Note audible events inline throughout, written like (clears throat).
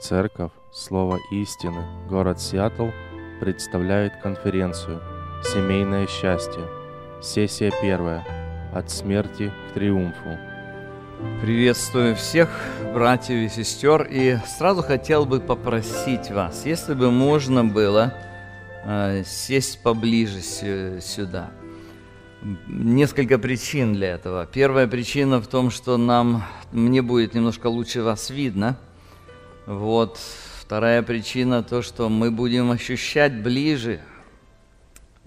Церковь Слово истины, город Сиэтл представляет конференцию «Семейное счастье». Сессия первая. От смерти к триумфу. Приветствую всех братьев и сестер. И сразу хотел бы попросить вас, если бы можно было э, сесть поближе сюда. Несколько причин для этого. Первая причина в том, что нам, мне будет немножко лучше вас видно – вот. Вторая причина то, что мы будем ощущать ближе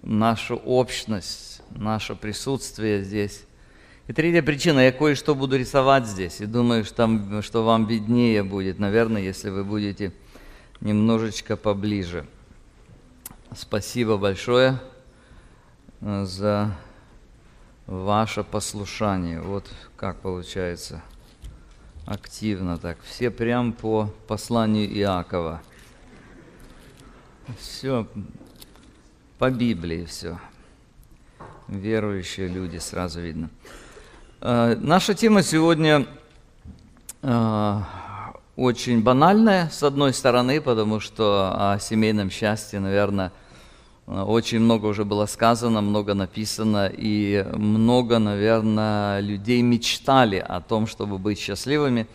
нашу общность, наше присутствие здесь. И третья причина, я кое-что буду рисовать здесь, и думаю, что, там, что вам виднее будет, наверное, если вы будете немножечко поближе. Спасибо большое э, за ваше послушание. Вот как получается – активно так. Все прям по посланию Иакова. Все по Библии все. Верующие люди, сразу видно. Э, наша тема сегодня э, очень банальная, с одной стороны, потому что о семейном счастье, наверное, очень много уже было сказано, много написано, и много, наверное, людей мечтали о том, чтобы быть счастливыми.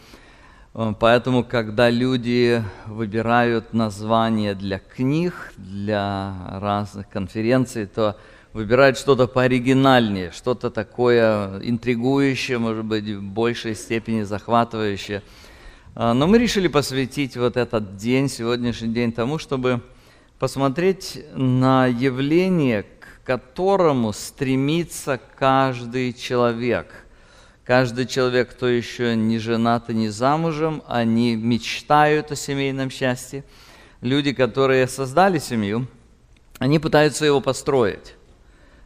Э, поэтому, когда люди выбирают названия для книг, для разных конференций, то выбирают что-то пооригинальнее, что-то такое интригующее, может быть, в большей степени захватывающее. Э, но мы решили посвятить вот этот день, сегодняшний день тому, чтобы посмотреть на явление, к которому стремится каждый человек. Каждый человек, кто еще не женат и не замужем, они мечтают о семейном счастье. Люди, которые создали семью, они пытаются его построить.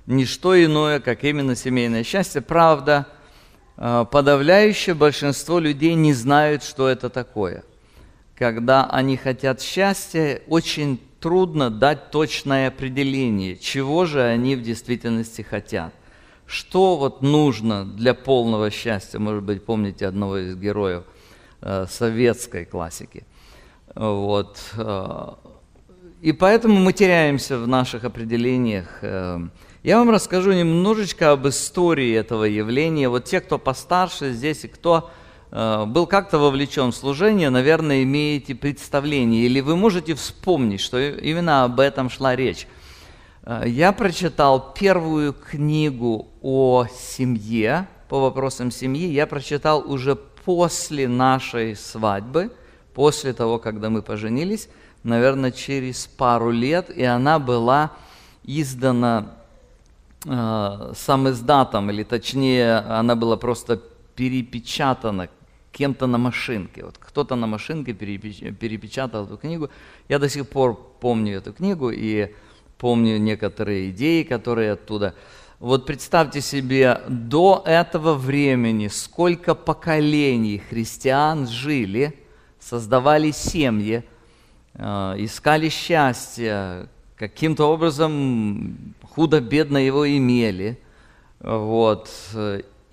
Ничто иное, как именно семейное счастье. Правда, э, подавляющее большинство людей не знают, что это такое. Когда они хотят счастья, очень трудно дать точное определение, чего же они в действительности хотят. Что вот нужно для полного счастья? Может быть, помните одного из героев э, советской классики. Вот. Э, и поэтому мы теряемся в наших определениях. Э, я вам расскажу немножечко об истории этого явления. Вот те, кто постарше здесь и кто был как-то вовлечен в служение, наверное, имеете представление, или вы можете вспомнить, что именно об этом шла речь. Э, я прочитал первую книгу о семье, по вопросам семьи, я прочитал уже после нашей свадьбы, после того, когда мы поженились, наверное, через пару лет, и она была издана э, сам издатом, или точнее, она была просто перепечатана кем-то на машинке. Вот кто-то на машинке перепечатал эту книгу. Я до сих пор помню эту книгу и помню некоторые идеи, которые оттуда. Вот представьте себе, до этого времени сколько поколений христиан жили, создавали семьи, э, искали счастье, каким-то образом худо-бедно его имели. Вот.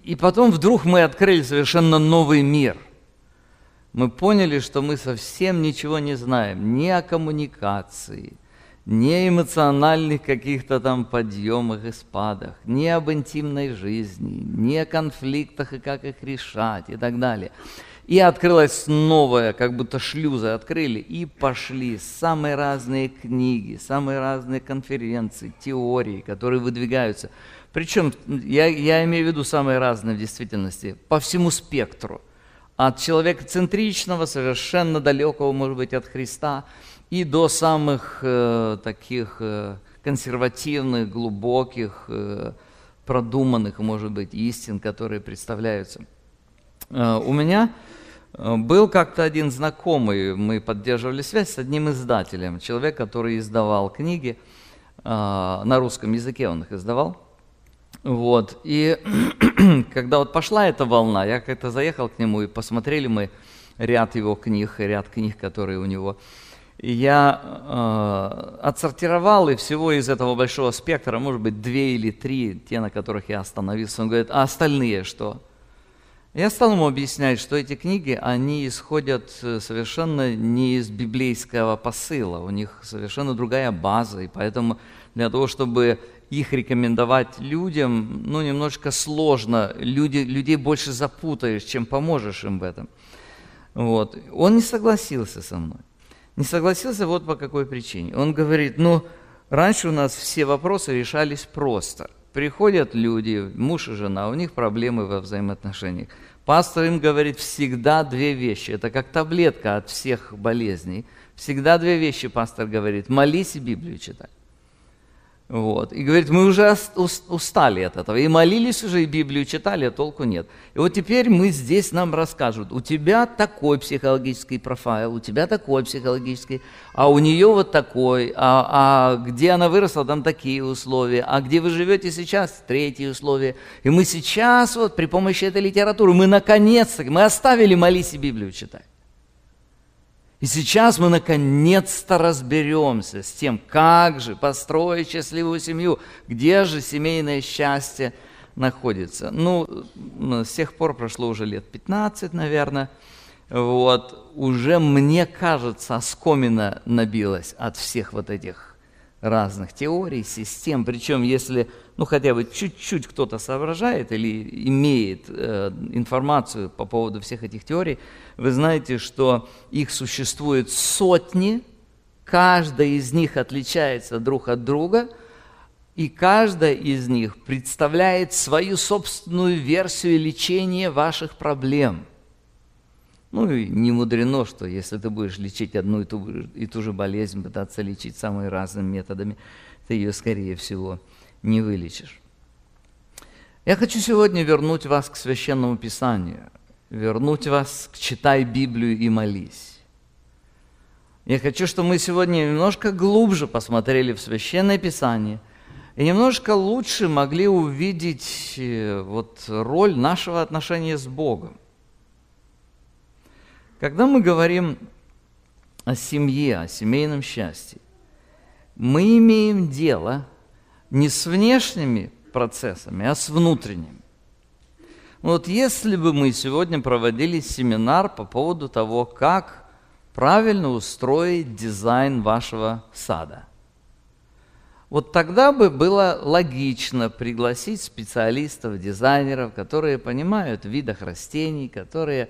И потом вдруг мы открыли совершенно новый мир. Мы поняли, что мы совсем ничего не знаем ни о коммуникации, ни эмоциональных каких-то там подъемах и спадах, ни об интимной жизни, ни о конфликтах и как их решать и так далее. И открылась новая, как будто шлюзы открыли, и пошли самые разные книги, самые разные конференции, теории, которые выдвигаются – причем я, я имею в виду самые разные в действительности, по всему спектру. От человека центричного, совершенно далекого, может быть, от Христа, и до самых э, таких э, консервативных, глубоких, э, продуманных, может быть, истин, которые представляются. Э, у меня э, был как-то один знакомый, мы поддерживали связь с одним издателем, человек, который издавал книги, э, на русском языке он их издавал. Вот. И (clears throat) когда вот пошла эта волна, я как-то заехал к нему и посмотрели мы ряд его книг, ряд книг, которые у него. И я э, отсортировал, и всего из этого большого спектра, может быть, две или три, те, на которых я остановился. Он говорит, а остальные что? Я стал ему объяснять, что эти книги, они исходят э, совершенно не из библейского посыла, у них совершенно другая база, и поэтому для того, чтобы их рекомендовать людям, ну, немножко сложно, Люди, людей больше запутаешь, чем поможешь им в этом. Вот. Он не согласился со мной. Не согласился вот по какой причине. Он говорит, ну, раньше у нас все вопросы решались просто – Приходят люди, муж и жена, у них проблемы во взаимоотношениях. Пастор им говорит всегда две вещи. Это как таблетка от всех болезней. Всегда две вещи пастор говорит. Молись и Библию читай. Вот. И говорит, мы уже устали от этого. И молились уже, и Библию читали, а толку нет. И вот теперь мы здесь нам расскажут, у тебя такой психологический профайл, у тебя такой психологический, а у нее вот такой, а, а где она выросла, там такие условия, а где вы живете сейчас, третьи условия. И мы сейчас вот при помощи этой литературы, мы наконец-то, мы оставили молись и Библию читать. И сейчас мы наконец-то разберемся с тем, как же построить счастливую семью, где же семейное счастье находится. Ну, с тех пор прошло уже лет 15, наверное. Вот, уже, мне кажется, оскомина набилась от всех вот этих разных теорий, систем. Причем, если ну, хотя бы чуть-чуть кто-то соображает или имеет э, информацию по поводу всех этих теорий, вы знаете, что их существует сотни, каждая из них отличается друг от друга, и каждая из них представляет свою собственную версию лечения ваших проблем. Ну и не мудрено, что если ты будешь лечить одну и ту, и ту же болезнь, пытаться лечить самыми разными методами, ты ее, скорее всего, не вылечишь. Я хочу сегодня вернуть вас к священному писанию, вернуть вас к читай Библию и молись. Я хочу, чтобы мы сегодня немножко глубже посмотрели в священное писание и немножко лучше могли увидеть э, вот роль нашего отношения с Богом. Когда мы говорим о семье, о семейном счастье, мы имеем дело – не с внешними процессами, а с внутренними. Вот если бы мы сегодня проводили семинар по поводу того, как правильно устроить дизайн вашего сада, вот тогда бы было логично пригласить специалистов, дизайнеров, которые понимают видах растений, которые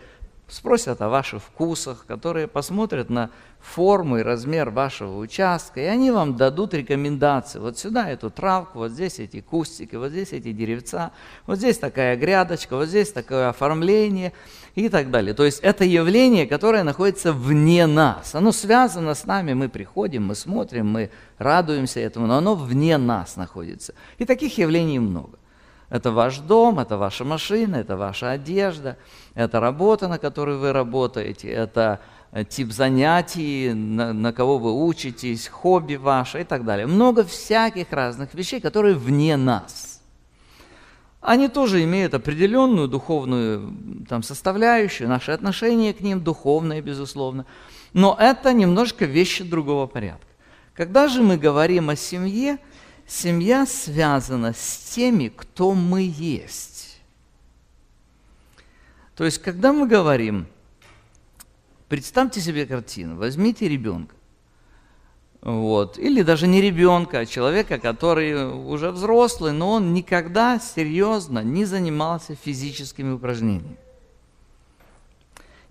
спросят о ваших вкусах, которые посмотрят на форму и размер вашего участка, и они вам дадут рекомендации. Вот сюда эту травку, вот здесь эти кустики, вот здесь эти деревца, вот здесь такая грядочка, вот здесь такое оформление и так далее. То есть это явление, которое находится вне нас. Оно связано с нами, мы приходим, мы смотрим, мы радуемся этому, но оно вне нас находится. И таких явлений много. Это ваш дом, это ваша машина, это ваша одежда, это работа, на которой вы работаете, это э, тип занятий, на, на кого вы учитесь, хобби ваше и так далее. Много всяких разных вещей, которые вне нас. Они тоже имеют определенную духовную там, составляющую, наши отношения к ним духовные, безусловно. Но это немножко вещи другого порядка. Когда же мы говорим о семье, Семья связана с теми, кто мы есть. То есть, когда мы говорим, представьте себе картину, возьмите ребенка, вот. Или даже не ребенка, а человека, который уже взрослый, но он никогда серьезно не занимался физическими упражнениями.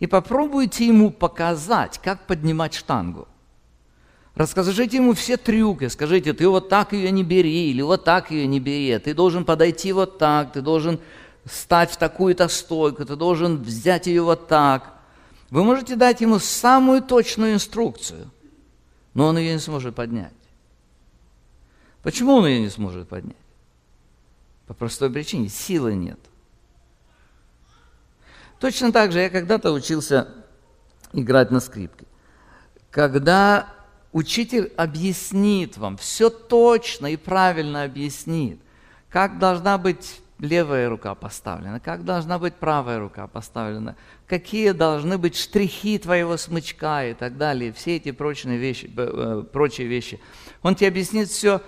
И попробуйте ему показать, как поднимать штангу. Расскажите ему все трюки, скажите, ты вот так ее не бери, или вот так ее не бери, ты должен подойти вот так, ты должен стать в такую-то стойку, ты должен взять ее вот так. Вы можете дать ему самую точную инструкцию, но он ее не сможет поднять. Почему он ее не сможет поднять? По простой причине, силы нет. Точно так же я когда-то учился играть на скрипке. Когда учитель объяснит вам, все точно и правильно объяснит, как должна быть левая рука поставлена, как должна быть правая рука поставлена, какие должны быть штрихи твоего смычка и так далее, все эти прочие вещи, э, прочие вещи. Он тебе объяснит все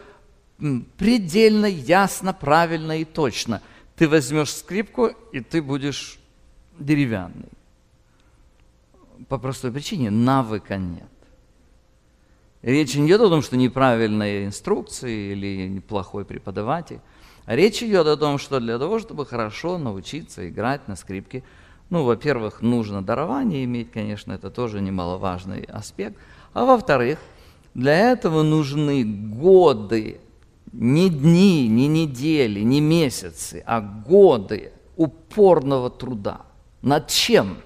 предельно ясно, правильно и точно. Ты возьмешь скрипку, и ты будешь деревянный. По простой причине навыка нет. Речь не идет о том, что неправильные инструкции или неплохой преподаватель. Речь идет о том, что для того, чтобы хорошо научиться играть на скрипке, ну, во-первых, нужно дарование иметь, конечно, это тоже немаловажный аспект. А во-вторых, для этого нужны годы, не дни, не недели, не месяцы, а годы упорного труда. Над чем?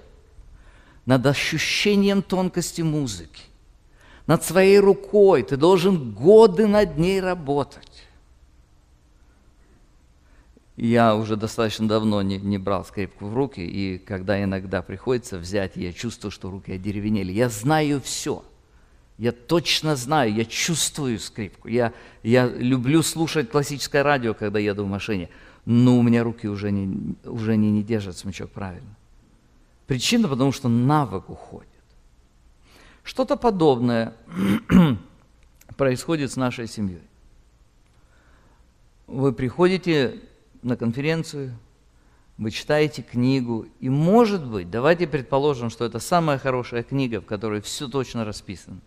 Над ощущением тонкости музыки. Над своей рукой. Ты должен годы над ней работать. Я уже достаточно давно не, не брал скрипку в руки, и когда иногда приходится взять, я чувствую, что руки одеревенели. Я знаю все. Я точно знаю, я чувствую скрипку. Я, я люблю слушать классическое радио, когда еду в машине, но у меня руки уже не, уже не, не держат смычок правильно. Причина, потому что навык уходит. Что-то подобное (clears throat) происходит с нашей семьей. Вы приходите на конференцию, вы читаете книгу, и может быть, давайте предположим, что это самая хорошая книга, в которой все точно расписано.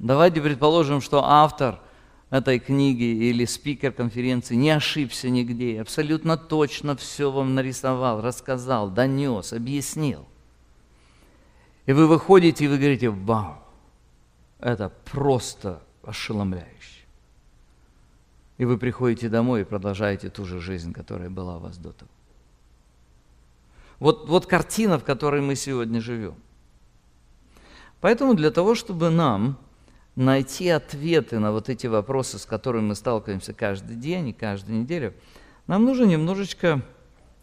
Давайте предположим, что автор этой книги или спикер конференции не ошибся нигде, абсолютно точно все вам нарисовал, рассказал, донес, объяснил. И вы выходите и вы говорите, вау, это просто ошеломляюще. И вы приходите домой и продолжаете ту же жизнь, которая была у вас до того. Вот, вот картина, в которой мы сегодня живем. Поэтому для того, чтобы нам найти ответы на вот эти вопросы, с которыми мы сталкиваемся каждый день и каждую неделю, нам нужно немножечко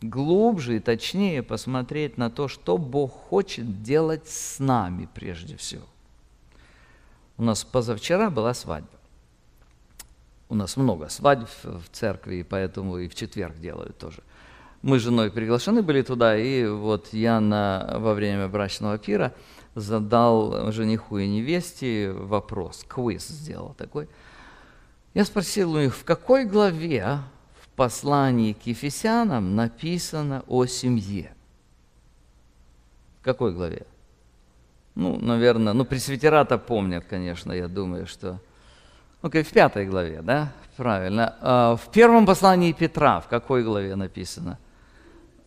глубже и точнее посмотреть на то, что Бог хочет делать с нами прежде всего. У нас позавчера была свадьба. У нас много свадьб в церкви, и поэтому и в четверг делают тоже. Мы с женой приглашены были туда, и вот я на, во время брачного пира задал жениху и невесте вопрос, квиз сделал такой. Я спросил у них, в какой главе послании к Ефесянам написано о семье? В какой главе? Ну, наверное, ну, пресвитера-то помнят, конечно, я думаю, что Окей, в пятой главе, да? Правильно. А в первом послании Петра, в какой главе написано?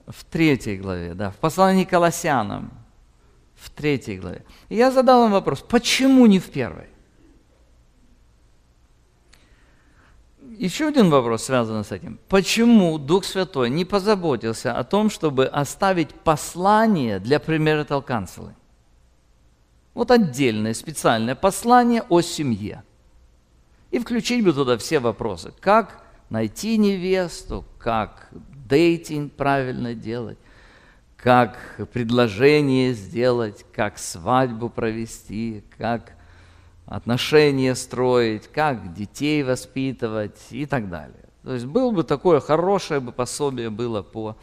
В третьей главе, да. В послании Колоссянам, в третьей главе. И я задал им вопрос, почему не в первой? Еще один вопрос связан с этим. Почему Дух Святой не позаботился о том, чтобы оставить послание для примера Канцелы? Вот отдельное специальное послание о семье – и включить бы туда все вопросы. Как найти невесту, как дейтинг правильно делать, как предложение сделать, как свадьбу провести, как отношения строить, как детей воспитывать и так далее. То есть было бы такое хорошее бы пособие было по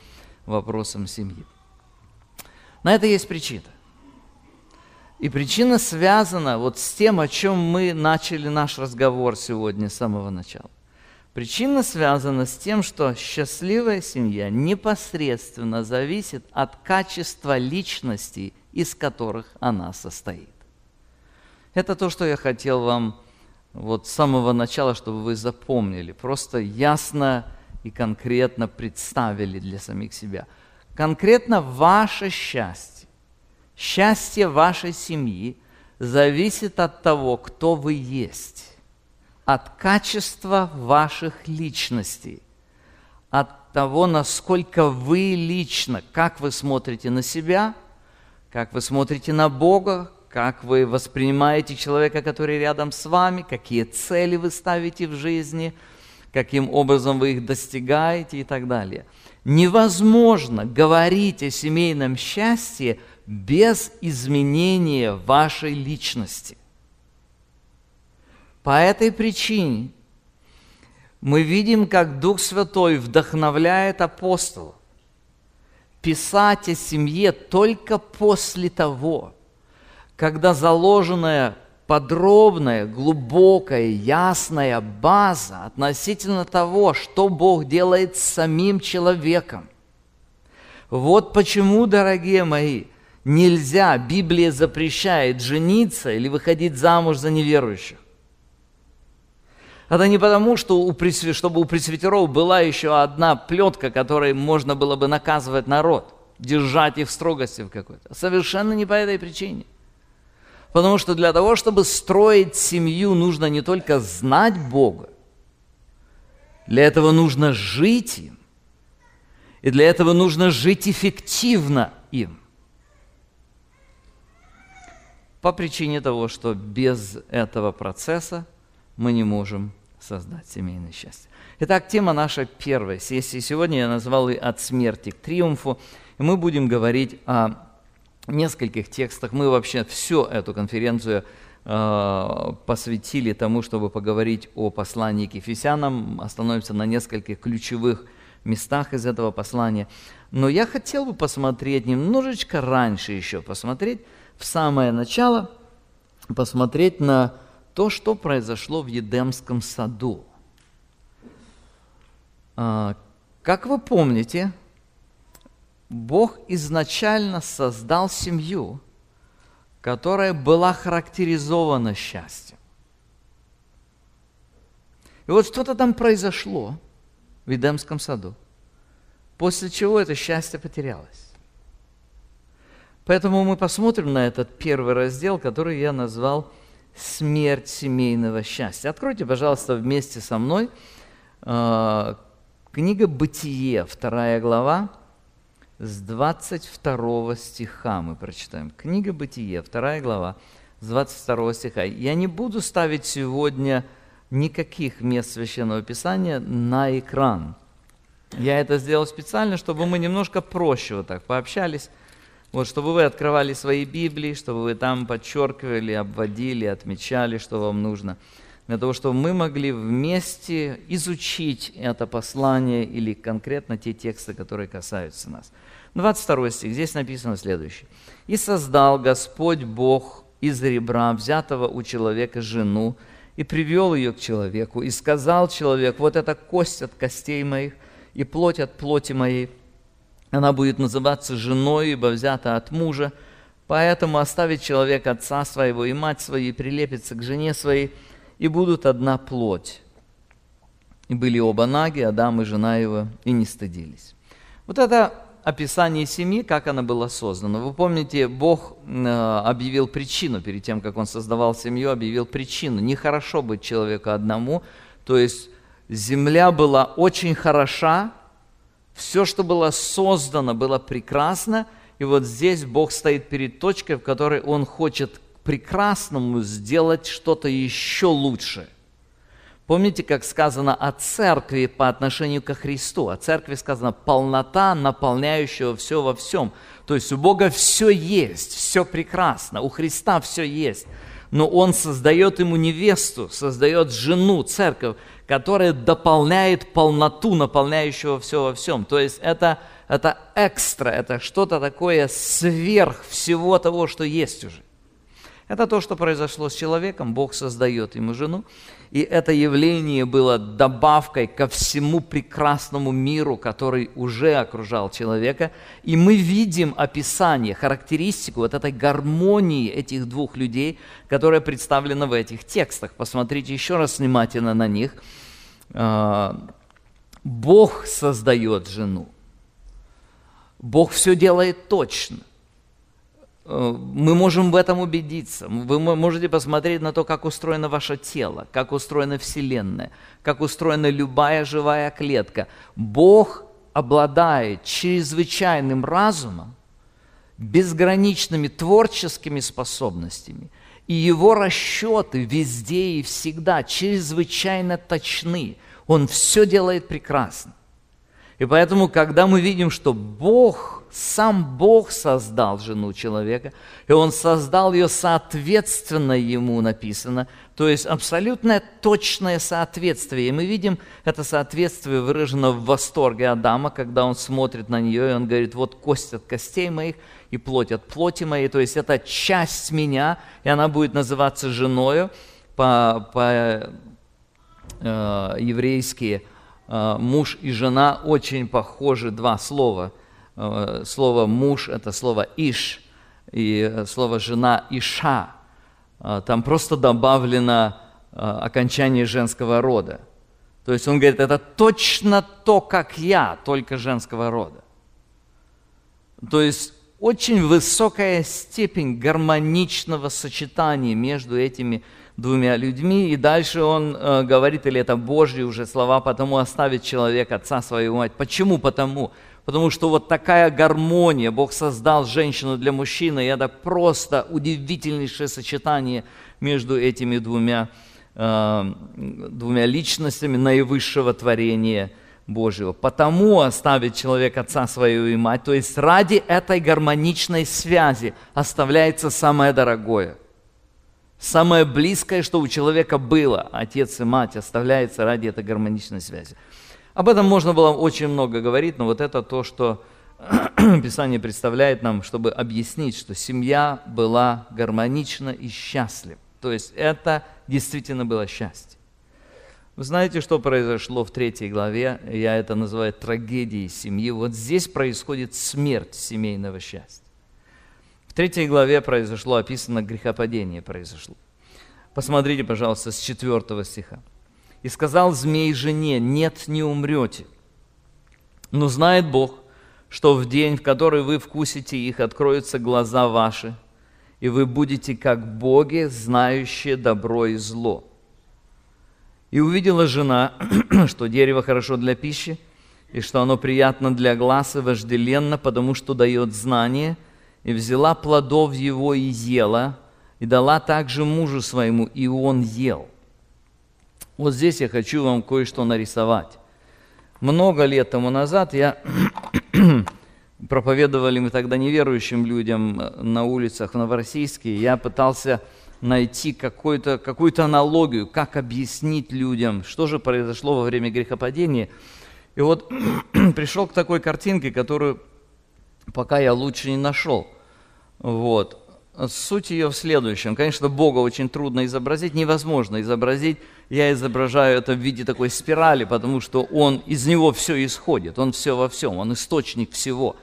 вопросам семьи. На это есть причина. И причина связана вот с тем, о чем мы начали наш разговор сегодня с самого начала. Причина связана с тем, что счастливая семья непосредственно зависит от качества личностей, из которых она состоит. Это то, что я хотел вам вот с самого начала, чтобы вы запомнили, просто ясно и конкретно представили для самих себя. Конкретно ваше счастье Счастье вашей семьи зависит от того, кто вы есть, от качества ваших личностей, от того, насколько вы лично, как вы смотрите на себя, как вы смотрите на Бога, как вы воспринимаете человека, который рядом с вами, какие цели вы ставите в жизни, каким образом вы их достигаете и так далее. Невозможно говорить о семейном счастье – без изменения вашей личности. По этой причине мы видим, как Дух Святой вдохновляет апостолов писать о семье только после того, когда заложенная подробная, глубокая, ясная база относительно того, что Бог делает с самим человеком, Вот почему, дорогие мои, нельзя, Библия запрещает жениться или выходить замуж за неверующих. Это не потому, что у, чтобы у пресвитеров была еще одна плетка, которой можно было бы наказывать народ, держать их в строгости в какой-то. Совершенно не по этой причине. Потому что для того, чтобы строить семью, нужно не только знать Бога, для этого нужно жить им. И для этого нужно жить эффективно им. По причине того, что без этого процесса мы не можем создать семейное счастье. Итак, тема нашей первой сессии сегодня я назвал ее «От смерти к триумфу». И мы будем говорить о нескольких текстах. Мы вообще всю эту конференцию э, посвятили тому, чтобы поговорить о послании к Ефесянам. Остановимся на нескольких ключевых местах из этого послания. Но я хотел бы посмотреть немножечко раньше еще, посмотреть в самое начало, посмотреть на то, что произошло в Едемском саду. А, как вы помните, Бог изначально создал семью, которая была характеризована счастьем. И вот что-то там произошло в Едемском саду, после чего это счастье потерялось. Поэтому мы посмотрим на этот первый раздел, который я назвал «Смерть семейного счастья». Откройте, пожалуйста, вместе со мной э, книга «Бытие», вторая глава, с 22 стиха мы прочитаем. Книга «Бытие», вторая глава, с 22 стиха. Я не буду ставить сегодня никаких мест Священного Писания на экран. Я это сделал специально, чтобы мы немножко проще вот так пообщались, вот, чтобы вы открывали свои Библии, чтобы вы там подчеркивали, обводили, отмечали, что вам нужно, для того, чтобы мы могли вместе изучить это послание или конкретно те тексты, которые касаются нас. 22 стих, здесь написано следующее. «И создал Господь Бог из ребра, взятого у человека, жену, и привел ее к человеку, и сказал человек, вот это кость от костей моих, и плоть от плоти моей, она будет называться женой, ибо взята от мужа, поэтому оставит человек отца своего и мать свою, и прилепится к жене своей, и будут одна плоть. И были оба наги, Адам и жена его, и не стыдились. Вот это описание семьи, как она была создана. Вы помните, Бог э, объявил причину, перед тем, как Он создавал семью, объявил причину. Нехорошо быть человеку одному, то есть земля была очень хороша, все, что было создано, было прекрасно, и вот здесь Бог стоит перед точкой, в которой Он хочет прекрасному сделать что-то еще лучше – Помните, как сказано о церкви по отношению ко Христу? О церкви сказано полнота, наполняющего все во всем. То есть у Бога все есть, все прекрасно, у Христа все есть. Но Он создает ему невесту, создает жену, церковь, которая дополняет полноту, наполняющего все во всем. То есть это, это экстра, это что-то такое сверх всего того, что есть уже. Это то, что произошло с человеком. Бог создает ему жену. И это явление было добавкой ко всему прекрасному миру, который уже окружал человека. И мы видим описание, характеристику вот этой гармонии этих двух людей, которая представлена в этих текстах. Посмотрите еще раз внимательно на них. А, Бог создает жену. Бог все делает точно – мы можем в этом убедиться. Вы можете посмотреть на то, как устроено ваше тело, как устроена Вселенная, как устроена любая живая клетка. Бог обладает чрезвычайным разумом, безграничными творческими способностями, и его расчеты везде и всегда чрезвычайно точны. Он все делает прекрасно. И поэтому, когда мы видим, что Бог, сам Бог создал жену человека, и Он создал ее соответственно ему написано, то есть абсолютное точное соответствие. И мы видим это соответствие выражено в восторге Адама, когда он смотрит на нее, и он говорит, вот кость от костей моих и плоть от плоти моей, то есть это часть меня, и она будет называться женою по, по э, еврейски – а, муж и жена очень похожи, два слова. Э, слово «муж» – это слово «иш», и слово «жена» – «иша». Там просто добавлено окончание женского рода. То есть он говорит, это точно то, как я, только женского рода. То есть очень высокая степень гармоничного сочетания между этими двумя людьми. И дальше он э, говорит, или это Божьи уже слова, потому оставит человек отца свою мать. Почему потому? Потому что вот такая гармония, Бог создал женщину для мужчины, и это просто удивительнейшее сочетание между этими двумя, э, двумя личностями наивысшего творения – Божьего. Потому оставит человек отца свою и мать. То есть ради этой гармоничной связи оставляется самое дорогое. Самое близкое, что у человека было, отец и мать, оставляется ради этой гармоничной связи. Об этом можно было очень много говорить, но вот это то, что (clears throat) Писание представляет нам, чтобы объяснить, что семья была гармонична и счастлива. То есть это действительно было счастье. Вы знаете, что произошло в третьей главе? Я это называю трагедией семьи. Вот здесь происходит смерть семейного счастья. В третьей главе произошло, описано грехопадение произошло. Посмотрите, пожалуйста, с четвертого стиха. «И сказал змей жене, нет, не умрете. Но знает Бог, что в день, в который вы вкусите их, откроются глаза ваши, и вы будете как боги, знающие добро и зло». И увидела жена, (clears throat) что дерево хорошо для пищи, и что оно приятно для глаз и вожделенно, потому что дает знание, и взяла плодов его и ела, и дала также мужу своему, и он ел. Вот здесь я хочу вам кое-что нарисовать. Много лет тому назад я (clears throat) проповедовали мы тогда неверующим людям на улицах в Новороссийске, я пытался найти какую-то какую аналогию, как объяснить людям, что же произошло во время грехопадения. И вот (clears throat) пришел к такой картинке, которую пока я лучше не нашел. Вот. Суть ее в следующем. Конечно, Бога очень трудно изобразить, невозможно изобразить. Я изображаю это в виде такой спирали, потому что Он, из Него все исходит, Он все во всем, Он источник всего.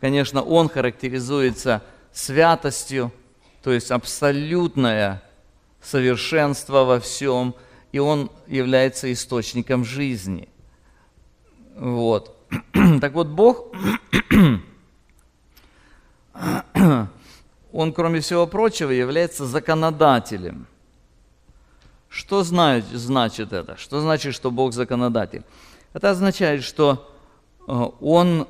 Конечно, Он характеризуется святостью, то есть абсолютное совершенство во всем, и он является источником жизни. Вот. (clears throat) Так вот, Бог, (clears throat) Он, кроме всего прочего, является законодателем. Что знает, значит это? Что значит, что Бог законодатель? Это означает, что э, Он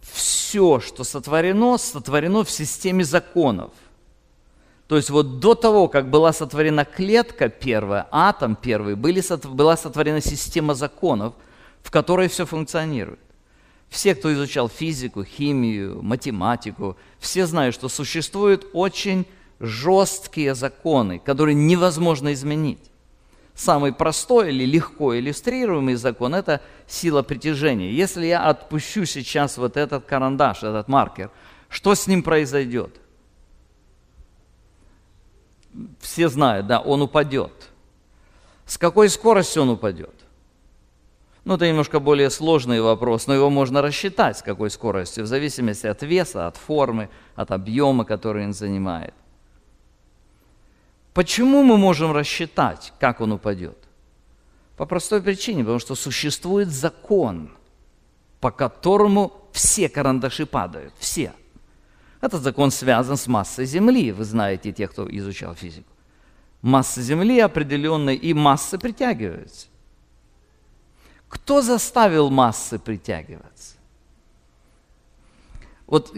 все, что сотворено, сотворено в системе законов. То есть вот до того, как была сотворена клетка первая, атом первый, были, была сотворена система законов, в которой все функционирует. Все, кто изучал физику, химию, математику, все знают, что существуют очень жесткие законы, которые невозможно изменить. Самый простой или легко иллюстрируемый закон – это сила притяжения. Если я отпущу сейчас вот этот карандаш, этот маркер, что с ним произойдет? все знают, да, он упадет. С какой скоростью он упадет? Ну, это немножко более сложный вопрос, но его можно рассчитать, с какой скоростью, в зависимости от веса, от формы, от объема, который он занимает. Почему мы можем рассчитать, как он упадет? По простой причине, потому что существует закон, по которому все карандаши падают, все – этот закон связан с массой Земли, вы знаете, те, кто изучал физику. Масса Земли определенная, и массы притягиваются. Кто заставил массы притягиваться? Вот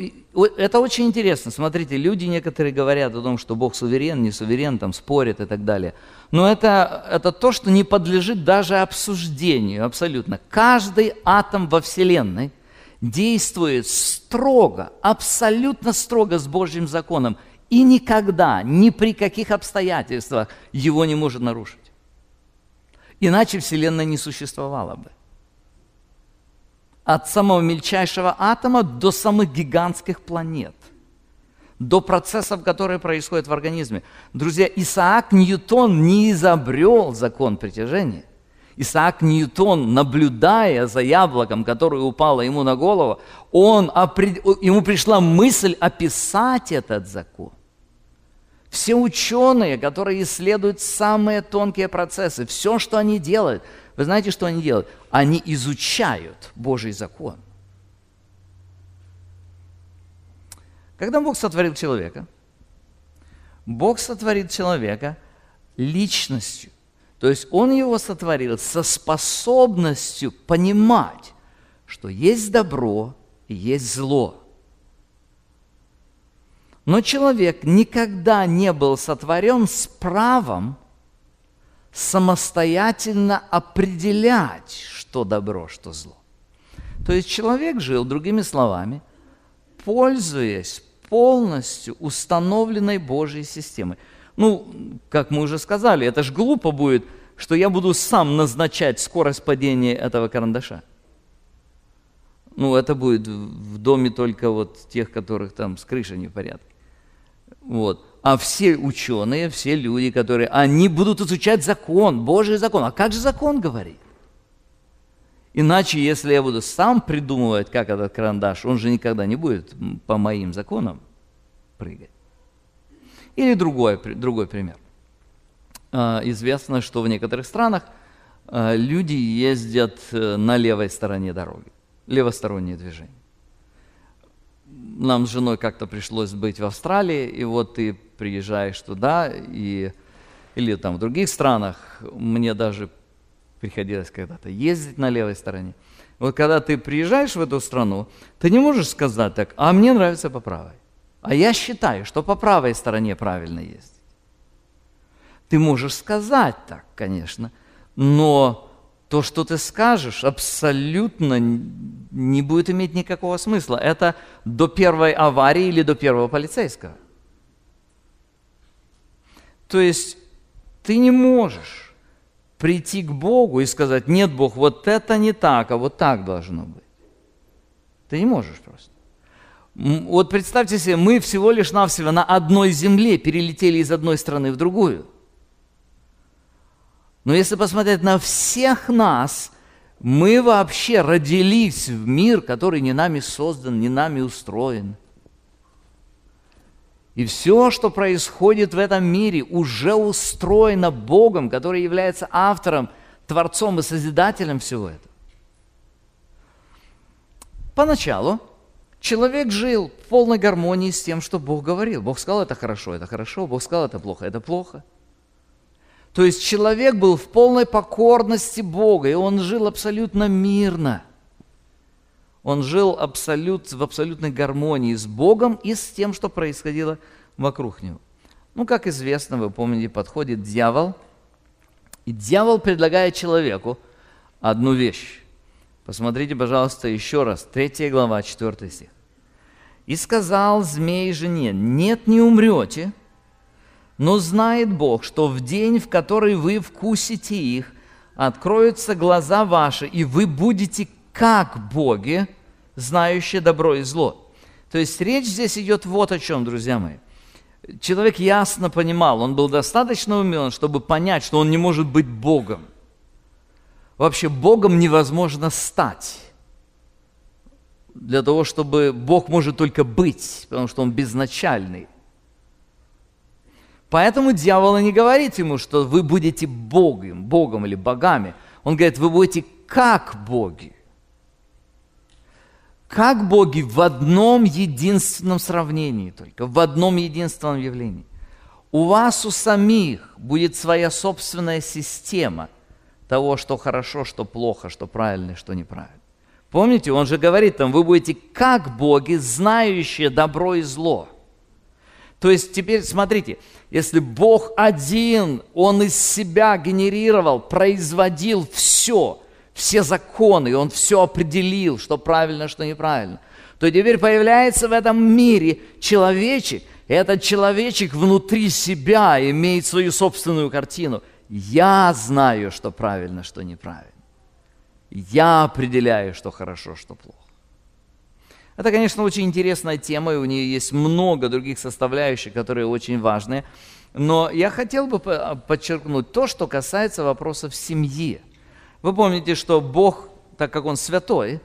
это очень интересно. Смотрите, люди некоторые говорят о том, что Бог суверен, не суверен, там спорят и так далее. Но это, это то, что не подлежит даже обсуждению абсолютно. Каждый атом во Вселенной – действует строго, абсолютно строго с Божьим законом и никогда, ни при каких обстоятельствах его не может нарушить. Иначе Вселенная не существовала бы. От самого мельчайшего атома до самых гигантских планет, до процессов, которые происходят в организме. Друзья, Исаак Ньютон не изобрел закон притяжения. Исаак Ньютон, наблюдая за яблоком, которое упало ему на голову, он, ему пришла мысль описать этот закон. Все ученые, которые исследуют самые тонкие процессы, все, что они делают, вы знаете, что они делают? Они изучают Божий закон. Когда Бог сотворил человека, Бог сотворил человека личностью. То есть Он его сотворил со способностью понимать, что есть добро и есть зло. Но человек никогда не был сотворен с правом самостоятельно определять, что добро, что зло. То есть человек жил, другими словами, пользуясь полностью установленной Божьей системой. Ну, как мы уже сказали, это же глупо будет, что я буду сам назначать скорость падения этого карандаша. Ну, это будет в доме только вот тех, которых там с крышей не в порядке. Вот. А все ученые, все люди, которые, они будут изучать закон, Божий закон. А как же закон говорит? Иначе, если я буду сам придумывать, как этот карандаш, он же никогда не будет по моим законам прыгать. Или другой, другой пример. А, известно, что в некоторых странах а, люди ездят э, на левой стороне дороги, левостороннее движение. Нам с женой как-то пришлось быть в Австралии, и вот ты приезжаешь туда, и, или там в других странах, мне даже приходилось когда-то ездить на левой стороне. Вот когда ты приезжаешь в эту страну, ты не можешь сказать так, а мне нравится по правой. А я считаю, что по правой стороне правильно ездить. Ты можешь сказать так, конечно, но то, что ты скажешь, абсолютно не будет иметь никакого смысла. Это до первой аварии или до первого полицейского. То есть ты не можешь прийти к Богу и сказать, нет, Бог, вот это не так, а вот так должно быть. Ты не можешь просто. Вот представьте себе, мы всего лишь навсего на одной земле перелетели из одной страны в другую. Но если посмотреть на всех нас, мы вообще родились в мир, который не нами создан, не нами устроен – и все, что происходит в этом мире, уже устроено Богом, который является автором, творцом и созидателем всего этого. Поначалу человек жил в полной гармонии с тем, что Бог говорил. Бог сказал, это хорошо, это хорошо, Бог сказал, это плохо, это плохо. То есть человек был в полной покорности Бога, и он жил абсолютно мирно – он жил абсолют, в абсолютной гармонии с Богом и с тем, что происходило вокруг него. Ну, как известно, вы помните, подходит дьявол, и дьявол предлагает человеку одну вещь. Посмотрите, пожалуйста, еще раз, 3 глава, 4 стих. «И сказал змей жене, нет, не умрете, но знает Бог, что в день, в который вы вкусите их, откроются глаза ваши, и вы будете как боги, знающие добро и зло. То есть речь здесь идет вот о чем, друзья мои. Человек ясно понимал, он был достаточно умен, чтобы понять, что он не может быть Богом. Вообще Богом невозможно стать. Для того, чтобы Бог может только быть, потому что Он безначальный. Поэтому дьявол не говорит ему, что вы будете Богом, Богом или богами. Он говорит, вы будете как боги как боги в одном единственном сравнении только, в одном единственном явлении. У вас у самих будет своя собственная система того, что хорошо, что плохо, что правильно, что неправильно. Помните, он же говорит там, вы будете как боги, знающие добро и зло. То есть теперь смотрите, если Бог один, Он из себя генерировал, производил все – все законы, он все определил, что правильно, что неправильно, то теперь появляется в этом мире человечек, и этот человечек внутри себя имеет свою собственную картину. Я знаю, что правильно, что неправильно. Я определяю, что хорошо, что плохо. Это, конечно, очень интересная тема, и у нее есть много других составляющих, которые очень важны. Но я хотел бы подчеркнуть то, что касается вопросов семьи – Вы помните, что Бог, так как Он святой,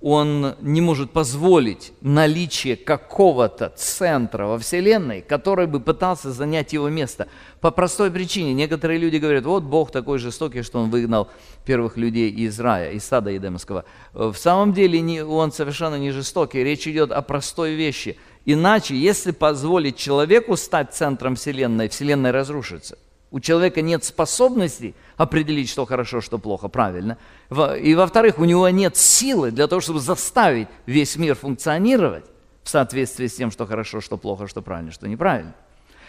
он не может позволить наличие какого-то центра во Вселенной, который бы пытался занять его место. По простой причине. Некоторые люди говорят, вот Бог такой жестокий, что он выгнал первых людей из рая, из сада Едемского. В самом деле не, он совершенно не жестокий. Речь идет о простой вещи. Иначе, если позволить человеку стать центром Вселенной, Вселенная разрушится. У человека нет способностей определить, что хорошо, что плохо, правильно. И во-вторых, у него нет силы для того, чтобы заставить весь мир функционировать в соответствии с тем, что хорошо, что плохо, что правильно, что неправильно.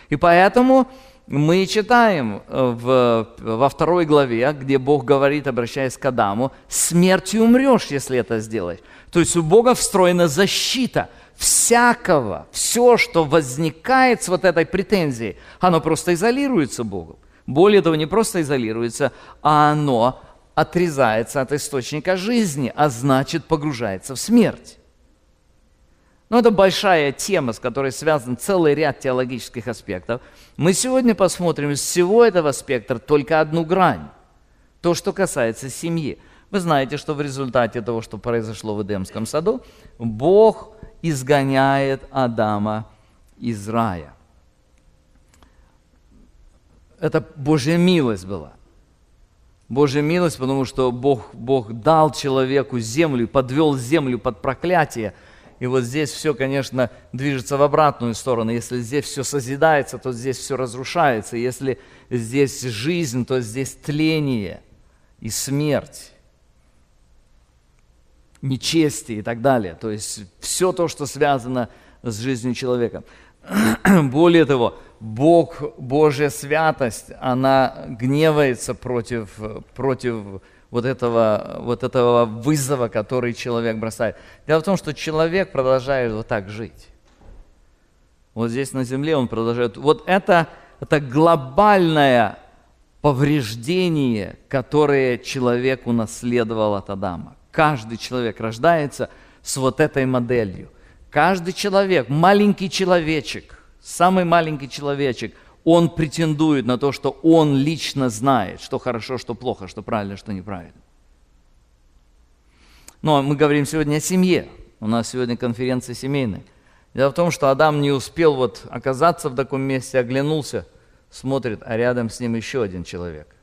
И поэтому мы читаем э, в, во второй главе, где Бог говорит, обращаясь к Адаму, смертью умрешь, если это сделаешь. То есть у Бога встроена защита всякого, все, что возникает с вот этой претензией, оно просто изолируется Богом. Более того, не просто изолируется, а оно отрезается от источника жизни, а значит погружается в смерть. Но это большая тема, с которой связан целый ряд теологических аспектов. Мы сегодня посмотрим из всего этого спектра только одну грань. То, что касается семьи. Вы знаете, что в результате того, что произошло в Эдемском саду, Бог изгоняет Адама из рая это Божья милость была. Божья милость, потому что Бог, Бог дал человеку землю, подвел землю под проклятие. И вот здесь все, конечно, движется в обратную сторону. Если здесь все созидается, то здесь все разрушается. Если здесь жизнь, то здесь тление и смерть, нечестие и так далее. То есть все то, что связано с жизнью человека. (clears throat) Более того, Бог, Божья святость, она гневается против, против вот этого, вот этого вызова, который человек бросает. Дело в том, что человек продолжает вот так жить. Вот здесь на земле он продолжает. Вот это, это глобальное повреждение, которое человек унаследовал от Адама. Каждый человек рождается с вот этой моделью. Каждый человек, маленький человечек, самый маленький человечек, он претендует на то, что он лично знает, что хорошо, что плохо, что правильно, что неправильно. Но мы говорим сегодня о семье. У нас сегодня конференция семейная. Дело в том, что Адам не успел вот оказаться в таком месте, оглянулся, смотрит, а рядом с ним еще один человек.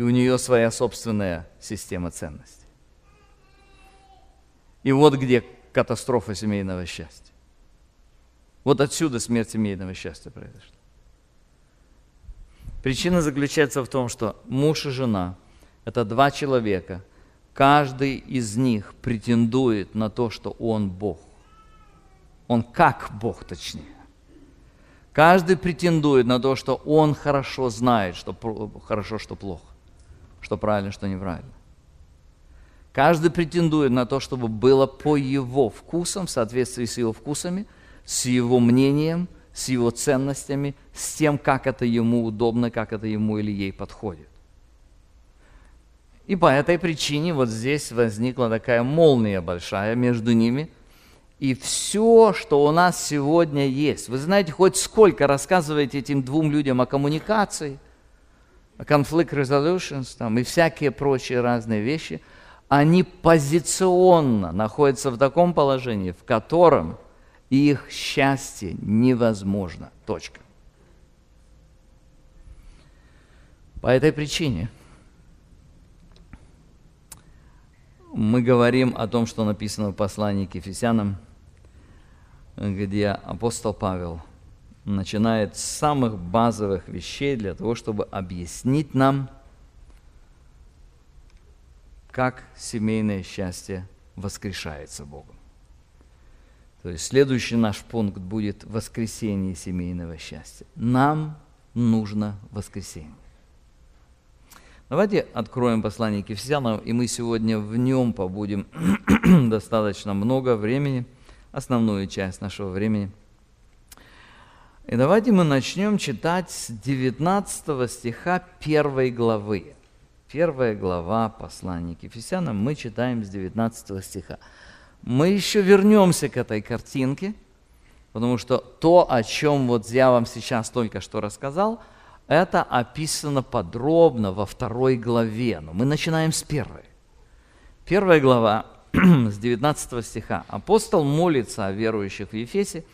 И у нее своя собственная система ценностей. И вот где катастрофа семейного счастья. Вот отсюда смерть семейного счастья произошла. Причина заключается в том, что муж и жена – это два человека. Каждый из них претендует на то, что он Бог. Он как Бог, точнее. Каждый претендует на то, что он хорошо знает, что хорошо, что плохо, что правильно, что неправильно. Каждый претендует на то, чтобы было по его вкусам, в соответствии с его вкусами – с его мнением, с его ценностями, с тем, как это ему удобно, как это ему или ей подходит. И по этой причине вот здесь возникла такая молния большая между ними. И все, что у нас сегодня есть, вы знаете, хоть сколько рассказываете этим двум людям о коммуникации, conflict resolutions там, и всякие прочие разные вещи, они позиционно находятся в таком положении, в котором – их счастье невозможно. Точка. По этой причине мы говорим о том, что написано в послании к Ефесянам, где апостол Павел начинает с самых базовых вещей для того, чтобы объяснить нам, как семейное счастье воскрешается Богом. То есть следующий наш пункт будет воскресение семейного счастья. Нам нужно воскресенье. Давайте откроем послание к Ефесянам, и мы сегодня в нем побудем (clears throat) достаточно много времени, основную часть нашего времени. И давайте мы начнем читать с 19 стиха первой главы. Первая глава послания к Ефесянам мы читаем с 19 стиха. Мы еще вернемся к этой картинке, потому что то, о чем вот я вам сейчас только что рассказал, это описано подробно во второй главе, но мы начинаем с первой. Первая глава (clears throat) с 19 стиха. Апостол молится о верующих в Ефесе,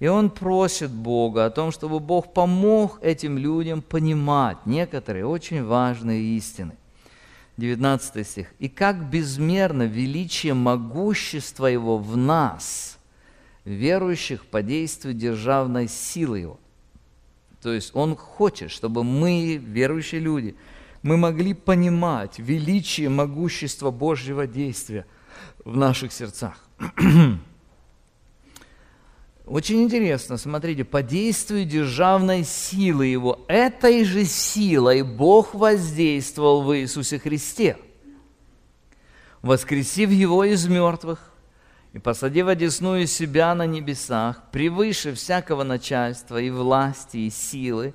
и он просит Бога о том, чтобы Бог помог этим людям понимать некоторые очень важные истины. 19 стих. «И как безмерно величие могущества Его в нас, верующих по действию державной силы Его». То есть Он хочет, чтобы мы, верующие люди, мы могли понимать величие могущества Божьего действия в наших сердцах. (clears throat) Очень интересно, смотрите, по действию державной силы Его, этой же силой Бог воздействовал в Иисусе Христе, воскресив Его из мертвых и посадив одесную себя на небесах, превыше всякого начальства и власти, и силы,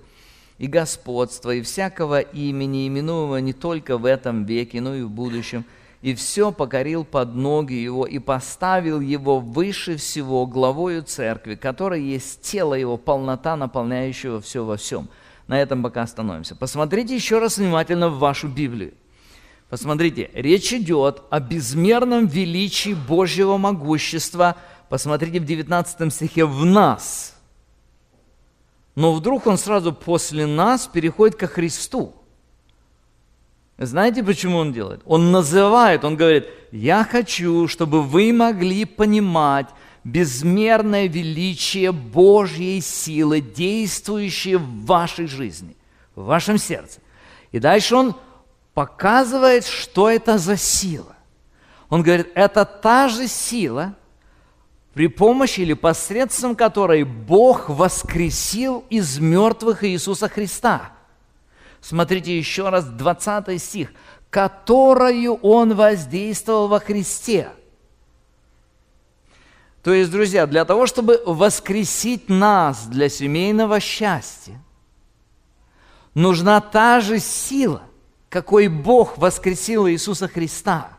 и господства, и всякого имени, именуемого не только в этом веке, но и в будущем – и все покорил под ноги его и поставил его выше всего главою церкви, которая есть тело его, полнота, наполняющего все во всем. На этом пока остановимся. Посмотрите еще раз внимательно в вашу Библию. Посмотрите, речь идет о безмерном величии Божьего могущества. Посмотрите в 19 стихе «в нас». Но вдруг он сразу после нас переходит ко Христу. Знаете, почему он делает? Он называет, он говорит, я хочу, чтобы вы могли понимать безмерное величие Божьей силы, действующей в вашей жизни, в вашем сердце. И дальше он показывает, что это за сила. Он говорит, это та же сила, при помощи или посредством которой Бог воскресил из мертвых Иисуса Христа – Смотрите еще раз 20 стих. «Которую Он воздействовал во Христе». То есть, друзья, для того, чтобы воскресить нас для семейного счастья, нужна та же сила, какой Бог воскресил Иисуса Христа.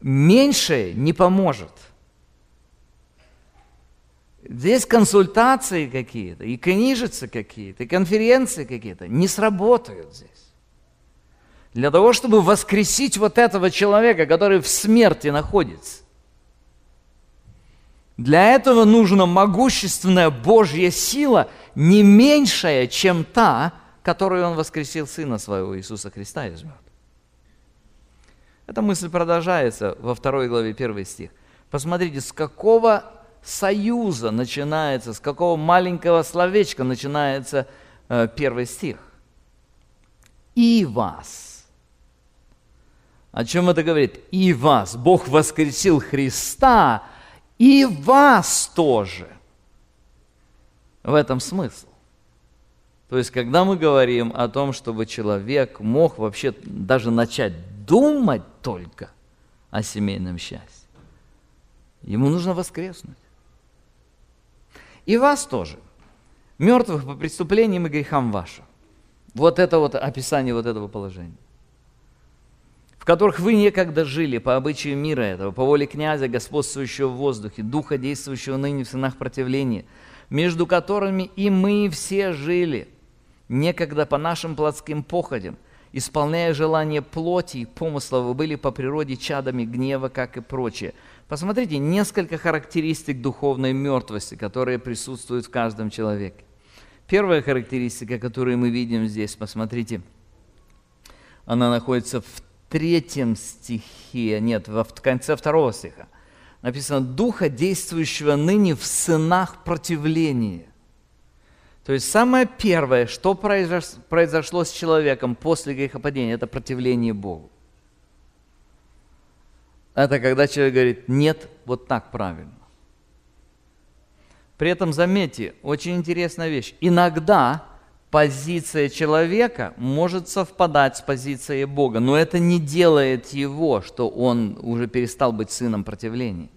Меньшее не поможет – Здесь консультации какие-то, и книжицы какие-то, и конференции какие-то не сработают здесь. Для того, чтобы воскресить вот этого человека, который в смерти находится. Для этого нужна могущественная Божья сила, не меньшая, чем та, которую Он воскресил Сына Своего Иисуса Христа из мертвых. Эта мысль продолжается во второй главе, первый стих. Посмотрите, с какого союза начинается, с какого маленького словечка начинается э, первый стих. И вас. О чем это говорит? И вас. Бог воскресил Христа, и вас тоже. В этом смысл. То есть, когда мы говорим о том, чтобы человек мог вообще даже начать думать только о семейном счастье, ему нужно воскреснуть. И вас тоже. Мертвых по преступлениям и грехам вашим. Вот это вот описание вот этого положения. В которых вы некогда жили по обычаю мира этого, по воле князя, господствующего в воздухе, духа, действующего ныне в сынах противления, между которыми и мы все жили, некогда по нашим плотским походям, исполняя желания плоти и помыслов, вы были по природе чадами гнева, как и прочее – Посмотрите, несколько характеристик духовной мертвости, которые присутствуют в каждом человеке. Первая характеристика, которую мы видим здесь, посмотрите, она находится в третьем стихе, нет, в конце второго стиха. Написано «Духа, действующего ныне в сынах противления». То есть самое первое, что произошло с человеком после грехопадения, это противление Богу. Это когда человек говорит, нет, вот так правильно. При этом заметьте, очень интересная вещь. Иногда позиция человека может совпадать с позицией Бога, но это не делает его, что он уже перестал быть сыном противления.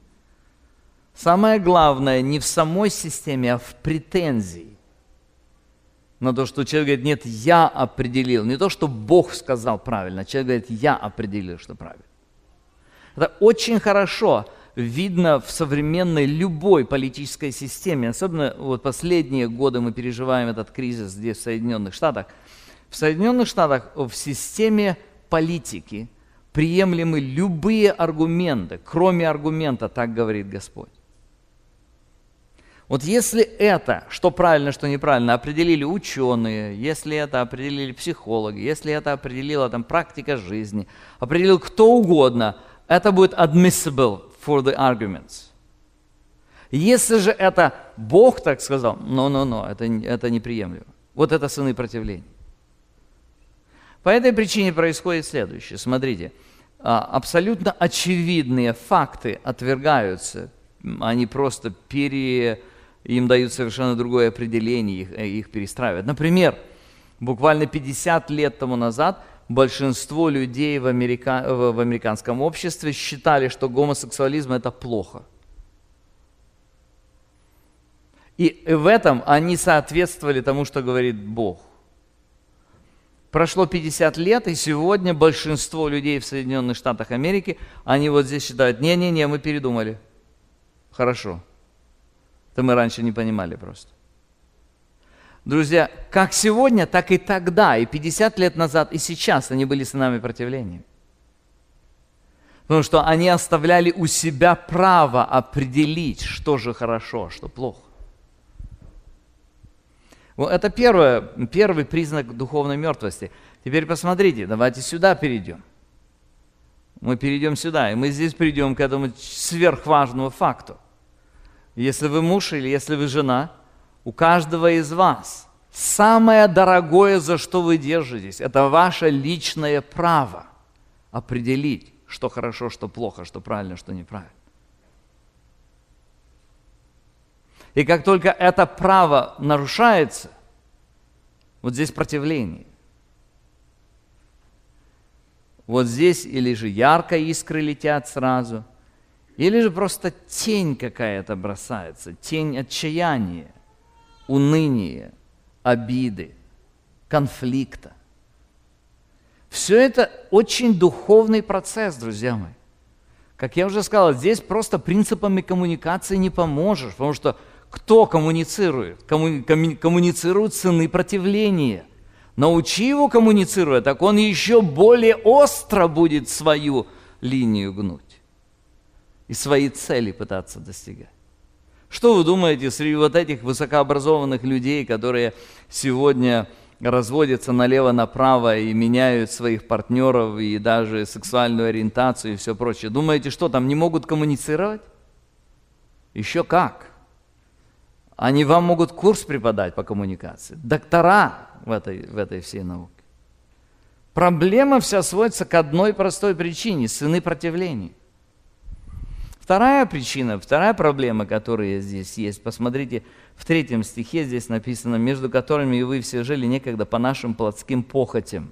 Самое главное не в самой системе, а в претензии. На то, что человек говорит, нет, я определил. Не то, что Бог сказал правильно, а человек говорит, я определил, что правильно. Это очень хорошо, видно в современной любой политической системе. Особенно вот последние годы мы переживаем этот кризис здесь, в Соединенных Штатах. В Соединенных Штатах в системе политики приемлемы любые аргументы, кроме аргумента, так говорит Господь. Вот если это, что правильно, что неправильно, определили ученые, если это определили психологи, если это определила там практика жизни, определил кто угодно, это будет admissible for the arguments. Если же это Бог так сказал, но-но-но, это, это неприемлемо. Вот это сыны противления. По этой причине происходит следующее. Смотрите, а, абсолютно очевидные факты отвергаются, они просто пере им дают совершенно другое определение, их, их перестраивают. Например, буквально 50 лет тому назад большинство людей в, Америка... в американском обществе считали, что гомосексуализм это плохо. И в этом они соответствовали тому, что говорит Бог. Прошло 50 лет, и сегодня большинство людей в Соединенных Штатах Америки, они вот здесь считают, не-не-не, мы передумали. Хорошо. Это мы раньше не понимали просто. Друзья, как сегодня, так и тогда, и 50 лет назад, и сейчас они были сынами противления. Потому что они оставляли у себя право определить, что же хорошо, что плохо. Вот это первое, первый признак духовной мертвости. Теперь посмотрите, давайте сюда перейдем. Мы перейдем сюда, и мы здесь придем к этому сверхважному факту. Если вы муж или если вы жена, у каждого из вас самое дорогое, за что вы держитесь, это ваше личное право определить, что хорошо, что плохо, что правильно, что неправильно. И как только это право нарушается, вот здесь противление. Вот здесь или же ярко искры летят сразу – или же просто тень какая-то бросается, тень отчаяния, уныния, обиды, конфликта. Все это очень духовный процесс, друзья мои. Как я уже сказал, здесь просто принципами коммуникации не поможешь, потому что кто коммуницирует? Комму, комму, коммуницируют сыны противления. Научи его коммуницировать, так он еще более остро будет свою линию гнуть и свои цели пытаться достигать. Что вы думаете среди вот этих высокообразованных людей, которые сегодня разводятся налево-направо и меняют своих партнеров и даже сексуальную ориентацию и все прочее? Думаете, что там не могут коммуницировать? Еще как. Они вам могут курс преподать по коммуникации, доктора в этой, в этой всей науке. Проблема вся сводится к одной простой причине – сыны противления – Вторая причина, вторая проблема, которая здесь есть, посмотрите, в третьем стихе здесь написано, между которыми и вы все жили некогда по нашим плотским похотям.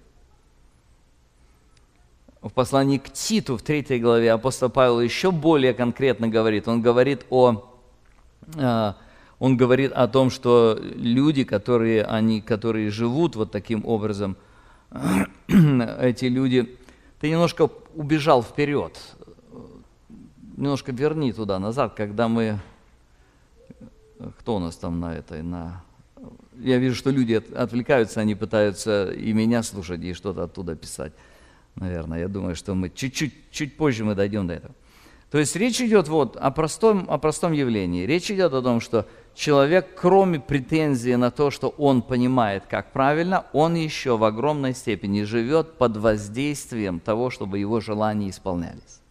В послании к Титу в третьей главе апостол Павел еще более конкретно говорит. Он говорит о, а, он говорит о том, что люди, которые, они, которые живут вот таким образом, (clears throat) эти люди, ты немножко убежал вперед немножко верни туда, назад, когда мы... Кто у нас там на этой, на... Я вижу, что люди отвлекаются, они пытаются и меня слушать, и что-то оттуда писать. Наверное, я думаю, что мы чуть-чуть, чуть позже мы дойдем до этого. То есть речь идет вот о простом, о простом явлении. Речь идет о том, что человек, кроме претензии на то, что он понимает, как правильно, он еще в огромной степени живет под воздействием того, чтобы его желания исполнялись.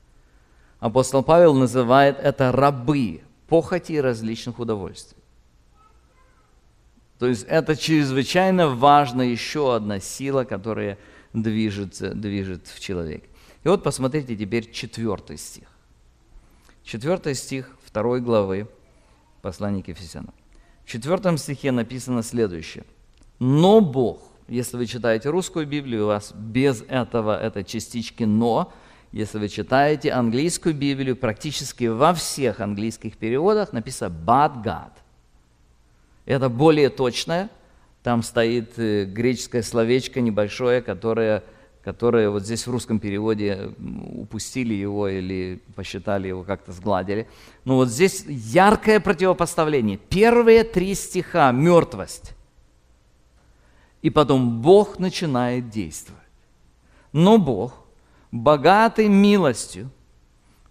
Апостол Павел называет это рабы похоти различных удовольствий. То есть это чрезвычайно важная еще одна сила, которая движется, движет в человеке. И вот посмотрите теперь четвертый стих. Четвертый стих второй главы послания к Ефесянам. В четвертом стихе написано следующее. «Но Бог», если вы читаете русскую Библию, у вас без этого, этой частички «но», если вы читаете английскую Библию, практически во всех английских переводах написано «but God». Это более точное. Там стоит э, греческое словечко небольшое, которое которые вот здесь в русском переводе упустили его или посчитали его, как-то сгладили. Но вот здесь яркое противопоставление. Первые три стиха – мертвость. И потом Бог начинает действовать. Но Бог, богатый милостью,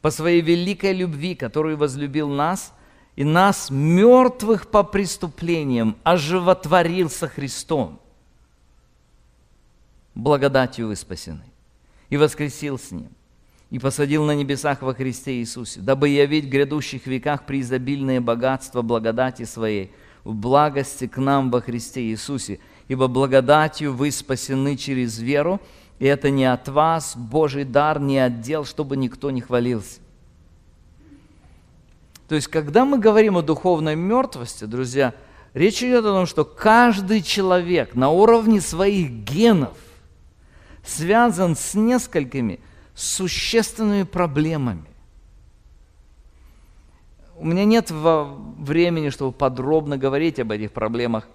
по своей великой любви, которую возлюбил нас, и нас, мертвых по преступлениям, оживотворил со Христом – благодатью вы спасены, и воскресил с Ним, и посадил на небесах во Христе Иисусе, дабы явить в грядущих веках преизобильное богатство благодати Своей в благости к нам во Христе Иисусе, ибо благодатью вы спасены через веру, и это не от вас, Божий дар, не от дел, чтобы никто не хвалился. То есть, когда мы говорим о духовной мертвости, друзья, речь идет о том, что каждый человек на уровне своих генов – связан с несколькими существенными проблемами. У меня нет времени, чтобы подробно говорить об этих проблемах.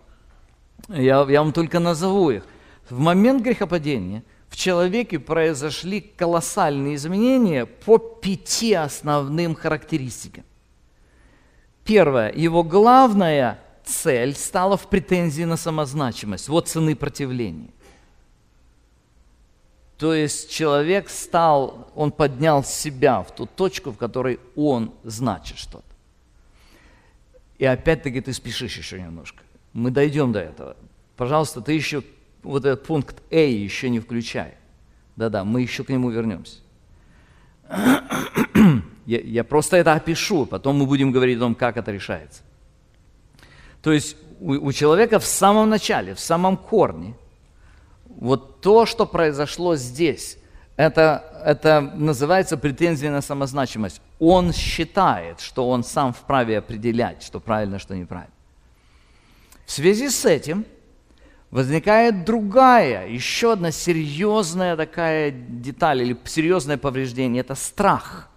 Я, я вам только назову их. В момент грехопадения в человеке произошли колоссальные изменения по пяти основным характеристикам. Первое. Его главная цель стала в претензии на самозначимость. Вот цены противления. То есть человек стал, он поднял себя в ту точку, в которой он значит что-то. И опять-таки ты спешишь еще немножко. Мы дойдем до этого. Пожалуйста, ты еще вот этот пункт А еще не включай. Да-да, мы еще к нему вернемся. (clears throat) Я, я просто это опишу, потом мы будем говорить о том, как это решается. То есть у, у человека в самом начале, в самом корне – вот то, что произошло здесь, это, это называется претензия на самозначимость. Он считает, что он сам вправе определять, что правильно, что неправильно. В связи с этим возникает другая, еще одна серьезная такая деталь или серьезное повреждение – это страх.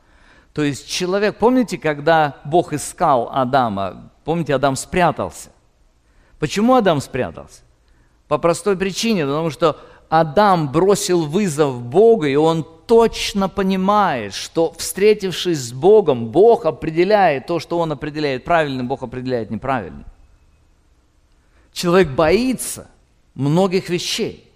То есть человек, помните, когда Бог искал Адама, помните, Адам спрятался. Почему Адам спрятался? По простой причине, потому что Адам бросил вызов Богу, и он точно понимает, что встретившись с Богом, Бог определяет то, что он определяет правильным, Бог определяет неправильным. Человек боится многих вещей.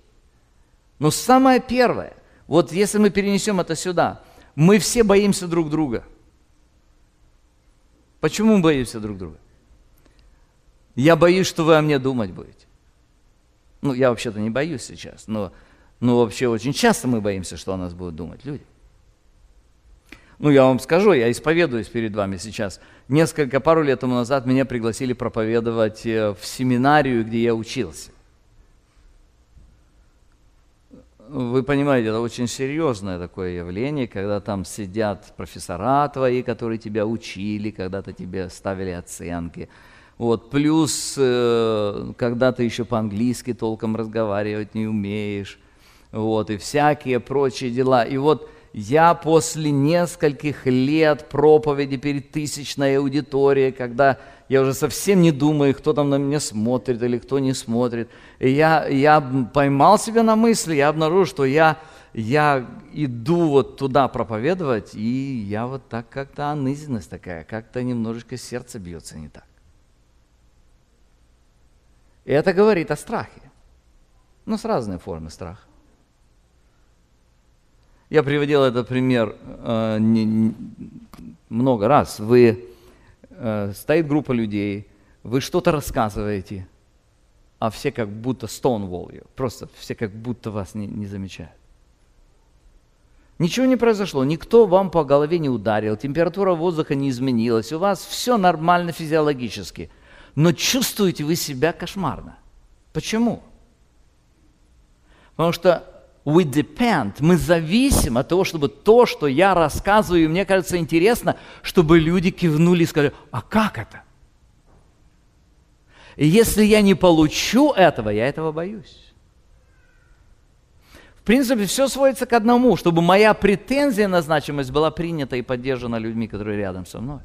Но самое первое, вот если мы перенесем это сюда, мы все боимся друг друга. Почему мы боимся друг друга? Я боюсь, что вы о мне думать будете. Ну, я вообще-то не боюсь сейчас, но, но вообще очень часто мы боимся, что о нас будут думать люди. Ну, я вам скажу, я исповедуюсь перед вами сейчас. Несколько, пару лет тому назад меня пригласили проповедовать э, в семинарию, где я учился. Вы понимаете, это очень серьезное такое явление, когда там сидят профессора твои, которые тебя учили, когда-то тебе ставили оценки – вот, плюс, э, когда ты еще по-английски толком разговаривать не умеешь, вот, и всякие прочие дела. И вот я после нескольких лет проповеди перед тысячной аудиторией, когда я уже совсем не думаю, кто там на меня смотрит или кто не смотрит, и я, я поймал себя на мысли, я обнаружил, что я, я иду вот туда проповедовать, и я вот так как-то онызенность такая, как-то немножечко сердце бьется не так. И это говорит о страхе. Но с разной формы страха. Я приводил этот пример э, не, не, много раз. Вы, стоит группа людей, вы что-то рассказываете, а все как будто stonewall просто все как будто вас не, не замечают. Ничего не произошло, никто вам по голове не ударил, температура воздуха не изменилась, у вас все нормально физиологически – но чувствуете вы себя кошмарно. Почему? Потому что we depend, мы зависим от того, чтобы то, что я рассказываю, и мне кажется интересно, чтобы люди кивнули и сказали, а как это? И если я не получу этого, я этого боюсь. В принципе, все сводится к одному, чтобы моя претензия на значимость была принята и поддержана людьми, которые рядом со мной.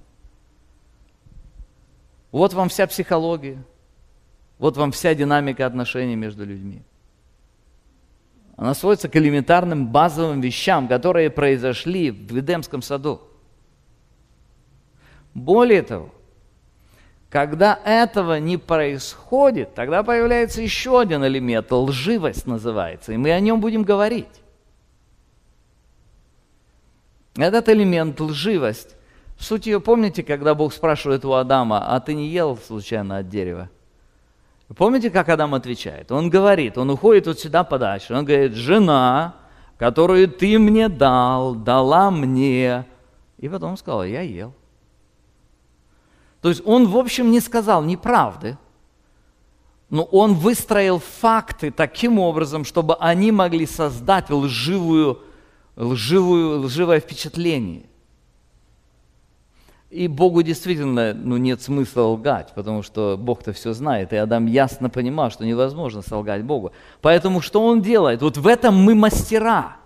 Вот вам вся психология, вот вам вся динамика отношений между людьми. Она сводится к элементарным базовым вещам, которые произошли в Эдемском саду. Более того, когда этого не происходит, тогда появляется еще один элемент, лживость называется, и мы о нем будем говорить. Этот элемент, лживость, в сути ее помните, когда Бог спрашивает у Адама, а ты не ел случайно от дерева? Помните, как Адам отвечает? Он говорит, он уходит вот сюда подальше, он говорит, жена, которую ты мне дал, дала мне. И потом сказал, я ел. То есть он, в общем, не сказал неправды, но он выстроил факты таким образом, чтобы они могли создать лживую, лживую, лживое впечатление. И Богу действительно ну, нет смысла лгать, потому что Бог-то все знает, и Адам ясно понимал, что невозможно солгать Богу. Поэтому что он делает? Вот в этом мы мастера.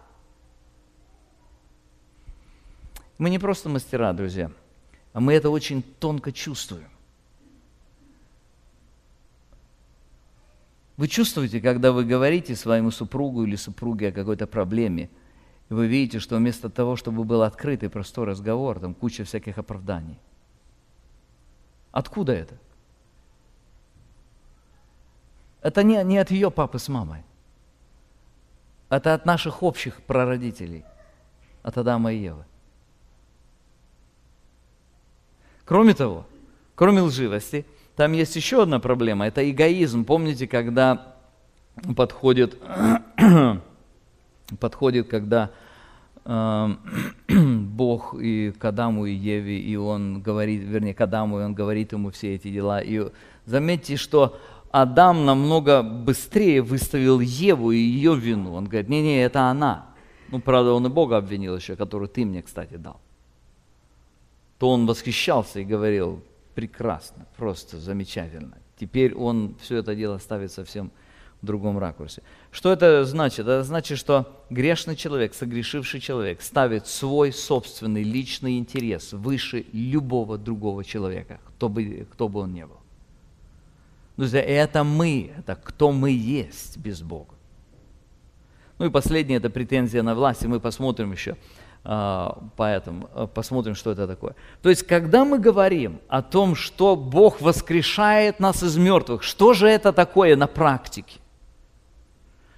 Мы не просто мастера, друзья, а мы это очень тонко чувствуем. Вы чувствуете, когда вы говорите своему супругу или супруге о какой-то проблеме – вы видите, что вместо того, чтобы был открытый простой разговор, там куча всяких оправданий. Откуда это? Это не, не от ее папы с мамой. Это от наших общих прародителей, от Адама и Евы. Кроме того, кроме лживости, там есть еще одна проблема. Это эгоизм. Помните, когда подходит, (clears throat) подходит когда (clears throat) Бог и к Адаму и Еве, и он говорит, вернее, к Адаму, и он говорит ему все эти дела. И заметьте, что Адам намного быстрее выставил Еву и ее вину. Он говорит, не-не, это она. Ну, правда, он и Бога обвинил еще, которую ты мне, кстати, дал. То он восхищался и говорил, прекрасно, просто замечательно. Теперь он все это дело ставит совсем другом ракурсе. Что это значит? Это значит, что грешный человек, согрешивший человек ставит свой собственный личный интерес выше любого другого человека, кто бы, кто бы он ни был. Друзья, это мы, это кто мы есть без Бога. Ну и последнее, это претензия на власть, и мы посмотрим еще а, поэтому, а, посмотрим, что это такое. То есть, когда мы говорим о том, что Бог воскрешает нас из мертвых, что же это такое на практике?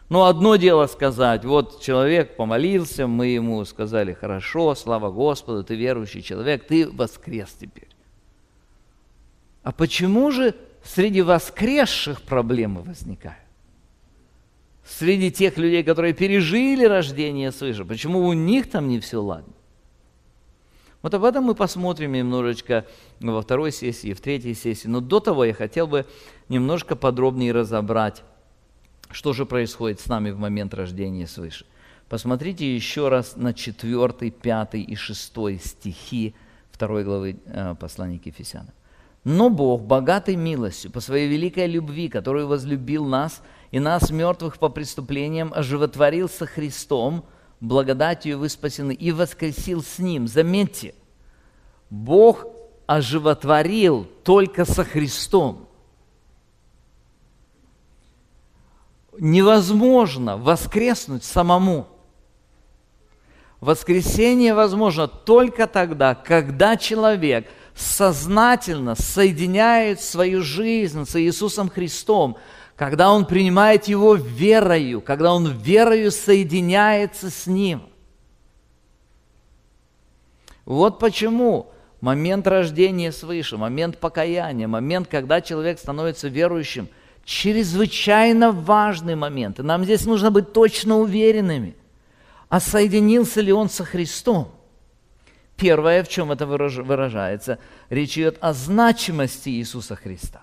Но одно дело сказать, вот человек помолился, мы ему сказали, хорошо, слава Господу, ты верующий человек, ты воскрес теперь. А почему же среди воскресших проблемы возникают? Среди тех людей, которые пережили рождение свыше, почему у них там не все ладно? Вот об этом мы посмотрим немножечко во второй сессии, в третьей сессии. Но до того я хотел бы немножко подробнее разобрать что же происходит с нами в момент рождения свыше? Посмотрите еще раз на 4, 5 и 6 стихи 2 главы э, послания к Ефесянам. Но Бог, богатый милостью, по своей великой любви, которую возлюбил нас, и нас, мертвых по преступлениям, оживотворил со Христом, благодатью вы спасены, и воскресил с Ним. Заметьте, Бог оживотворил только со Христом. Невозможно воскреснуть самому. Воскресение возможно только тогда, когда человек сознательно соединяет свою жизнь с Иисусом Христом, когда он принимает Его верою, когда он верою соединяется с Ним. Вот почему момент рождения свыше, момент покаяния, момент, когда человек становится верующим – чрезвычайно важный момент. И нам здесь нужно быть точно уверенными, а соединился ли он со Христом. Первое, в чем это выражается, речь идет о значимости Иисуса Христа.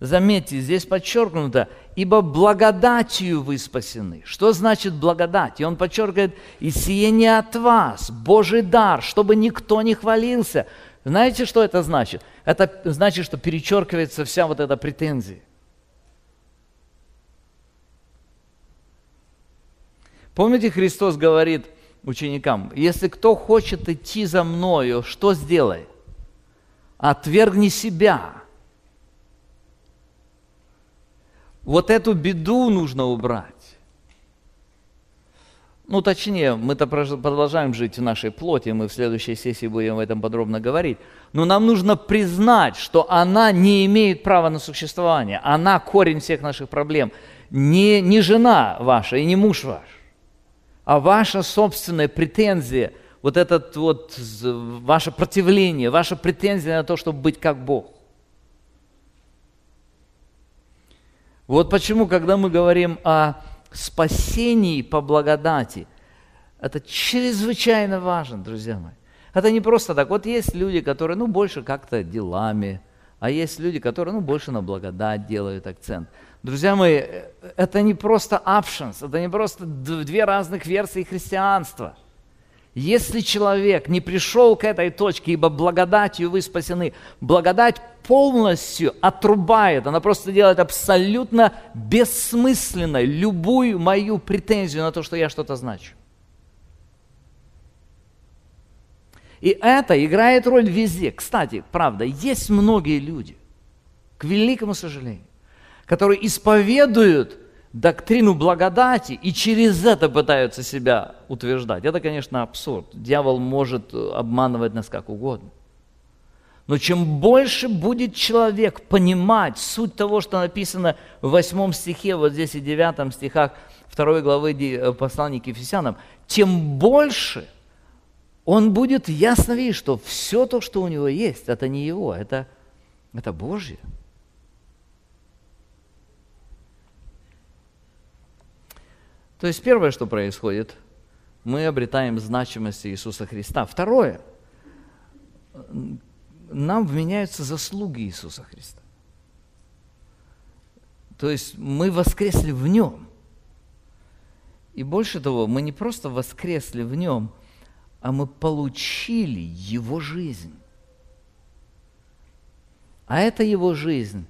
Заметьте, здесь подчеркнуто, ибо благодатью вы спасены. Что значит благодать? И он подчеркивает, и сие не от вас, Божий дар, чтобы никто не хвалился, знаете, что это значит? Это значит, что перечеркивается вся вот эта претензия. Помните, Христос говорит ученикам, если кто хочет идти за мною, что сделай? Отвергни себя. Вот эту беду нужно убрать. Ну точнее, мы-то продолжаем жить в нашей плоти, мы в следующей сессии будем об этом подробно говорить, но нам нужно признать, что она не имеет права на существование, она корень всех наших проблем, не, не жена ваша и не муж ваш, а ваша собственная претензия, вот этот вот ваше противление, ваша претензия на то, чтобы быть как Бог. Вот почему, когда мы говорим о спасении по благодати, это чрезвычайно важно, друзья мои. Это не просто так. Вот есть люди, которые, ну, больше как-то делами, а есть люди, которые, ну, больше на благодать делают акцент. Друзья мои, это не просто options, это не просто две разных версии христианства. Если человек не пришел к этой точке, ибо благодатью вы спасены, благодать полностью отрубает, она просто делает абсолютно бессмысленной любую мою претензию на то, что я что-то значу. И это играет роль везде. Кстати, правда, есть многие люди, к великому сожалению, которые исповедуют доктрину благодати и через это пытаются себя утверждать. Это, конечно, абсурд. Дьявол может обманывать нас как угодно. Но чем больше будет человек понимать суть того, что написано в 8 стихе, вот здесь и 9 стихах 2 главы э, послания к Ефесянам, тем больше он будет ясно видеть, что все то, что у него есть, это не его, это, это Божье. То есть первое, что происходит, мы обретаем значимость Иисуса Христа. Второе, нам вменяются заслуги Иисуса Христа. То есть мы воскресли в Нем. И больше того, мы не просто воскресли в Нем, а мы получили Его жизнь. А эта Его жизнь,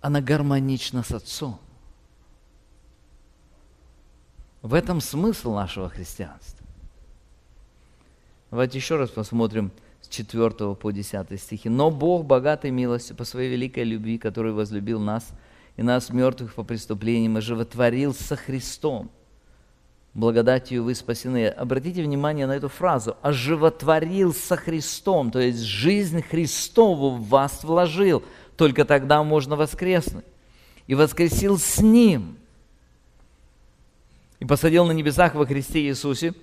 она гармонична с Отцом. В этом смысл нашего христианства. Давайте еще раз посмотрим с 4 по 10 стихи. «Но Бог, богатой милостью, по своей великой любви, который возлюбил нас, и нас, мертвых по преступлениям, оживотворил со Христом. Благодатью вы спасены». Обратите внимание на эту фразу «оживотворил со Христом», то есть жизнь Христову в вас вложил. Только тогда можно воскреснуть. «И воскресил с Ним» и посадил на небесах во Христе Иисусе.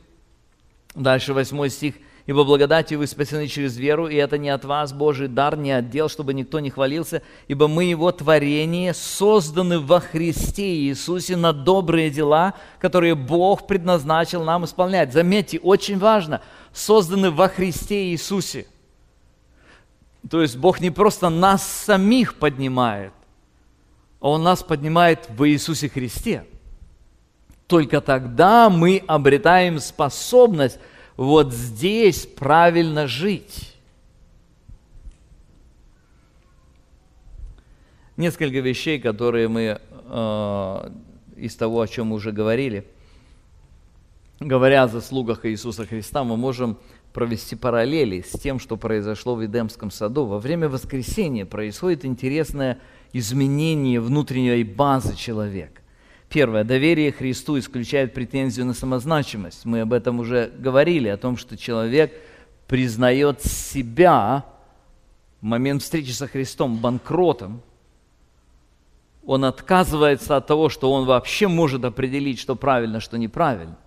Дальше восьмой стих. «Ибо благодатью вы спасены через веру, и это не от вас, Божий дар, не отдел, чтобы никто не хвалился, ибо мы Его творение, созданы во Христе Иисусе на добрые дела, которые Бог предназначил нам исполнять». Заметьте, очень важно, созданы во Христе Иисусе. То есть Бог не просто нас самих поднимает, а Он нас поднимает в Иисусе Христе – только тогда мы обретаем способность вот здесь правильно жить. Несколько вещей, которые мы э, из того, о чем мы уже говорили, говоря о заслугах Иисуса Христа, мы можем провести параллели с тем, что произошло в Эдемском саду. Во время воскресения происходит интересное изменение внутренней базы человека. Первое. Доверие Христу исключает претензию на самозначимость. Мы об этом уже говорили, о том, что человек признает себя в момент встречи со Христом банкротом. Он отказывается от того, что он вообще может определить, что правильно, что неправильно.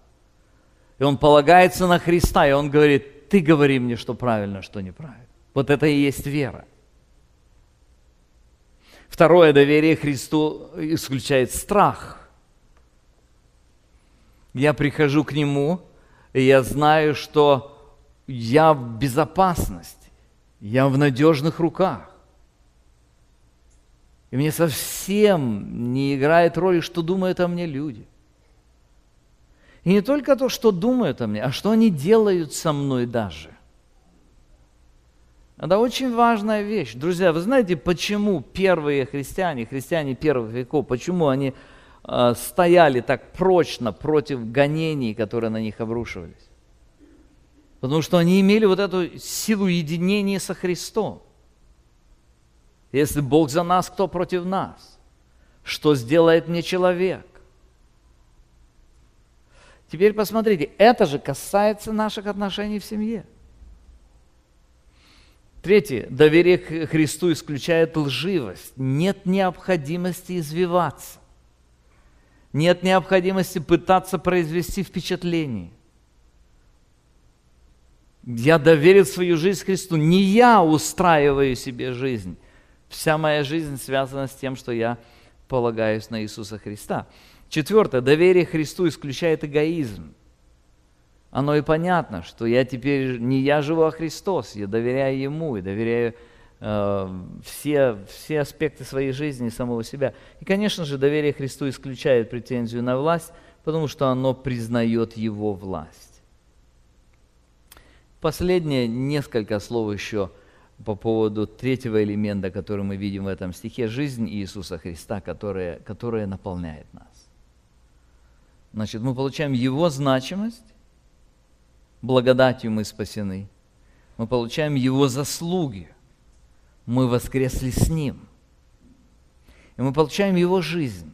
И он полагается на Христа, и он говорит, ты говори мне, что правильно, что неправильно. Вот это и есть вера. Второе доверие Христу исключает страх – я прихожу к Нему, и я знаю, что я в безопасности, я в надежных руках. И мне совсем не играет роли, что думают о мне люди. И не только то, что думают о мне, а что они делают со мной даже. Это очень важная вещь. Друзья, вы знаете, почему первые христиане, христиане первых веков, почему они стояли так прочно против гонений, которые на них обрушивались. Потому что они имели вот эту силу единения со Христом. Если Бог за нас, кто против нас? Что сделает мне человек? Теперь посмотрите, это же касается наших отношений в семье. Третье. Доверие к Христу исключает лживость. Нет необходимости извиваться. Нет необходимости пытаться произвести впечатление. Я доверил свою жизнь Христу. Не я устраиваю себе жизнь. Вся моя жизнь связана с тем, что я полагаюсь на Иисуса Христа. Четвертое. Доверие Христу исключает эгоизм. Оно и понятно, что я теперь не я живу, а Христос. Я доверяю Ему и доверяю э, все, все аспекты своей жизни и самого себя. И, конечно же, доверие Христу исключает претензию на власть, потому что оно признает Его власть. Последнее, несколько слов еще по поводу третьего элемента, который мы видим в этом стихе, жизнь Иисуса Христа, которая, которая наполняет нас. Значит, мы получаем Его значимость, благодатью мы спасены. Мы получаем Его заслуги. Мы воскресли с Ним. И мы получаем Его жизнь.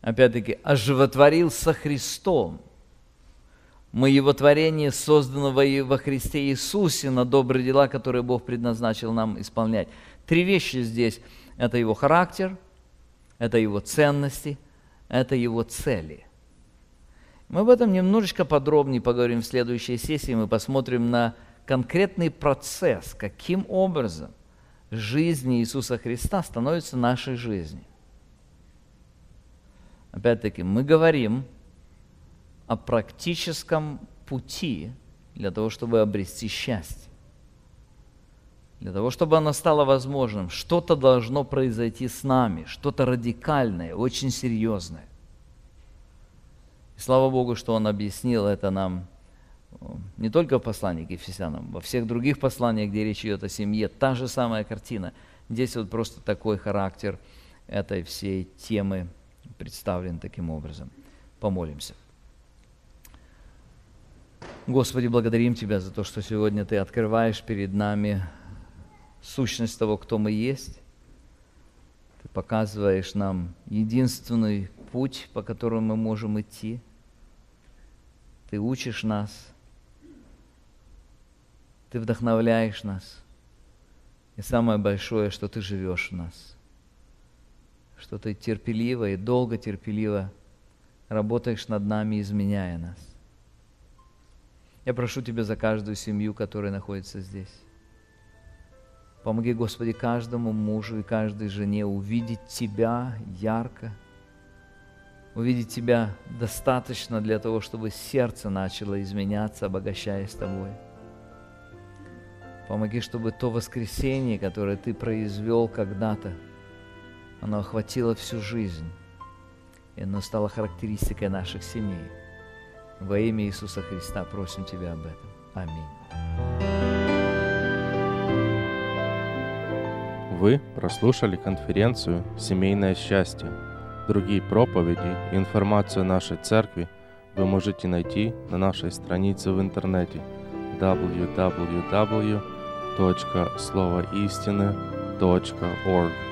Опять-таки, оживотворил со Христом. Мы Его творение, созданного во Христе Иисусе на добрые дела, которые Бог предназначил нам исполнять. Три вещи здесь. Это Его характер, это Его ценности, это Его цели – мы об этом немножечко подробнее поговорим в следующей сессии. Мы посмотрим на конкретный процесс, каким образом жизнь Иисуса Христа становится нашей жизнью. Опять-таки, мы говорим о практическом пути для того, чтобы обрести счастье. Для того, чтобы оно стало возможным, что-то должно произойти с нами, что-то радикальное, очень серьезное. И слава Богу, что Он объяснил это нам не только в послании к Ефесянам, во всех других посланиях, где речь идет о семье, та же самая картина. Здесь вот просто такой характер этой всей темы представлен таким образом. Помолимся. Господи, благодарим Тебя за то, что сегодня Ты открываешь перед нами сущность того, кто мы есть. Ты показываешь нам единственный путь, по которому мы можем идти – ты учишь нас, Ты вдохновляешь нас. И самое большое, что Ты живешь в нас. Что Ты терпеливо и долго терпеливо работаешь над нами, изменяя нас. Я прошу Тебя за каждую семью, которая находится здесь. Помоги, Господи, каждому мужу и каждой жене увидеть Тебя ярко – увидеть Тебя достаточно для того, чтобы сердце начало изменяться, обогащаясь Тобой. Помоги, чтобы то воскресение, которое Ты произвел когда-то, оно охватило всю жизнь, и оно стало характеристикой наших семей. Во имя Иисуса Христа просим Тебя об этом. Аминь. Вы прослушали конференцию «Семейное счастье» Другие проповеди и информацию о нашей церкви вы можете найти на нашей странице в интернете www.словоистины.org.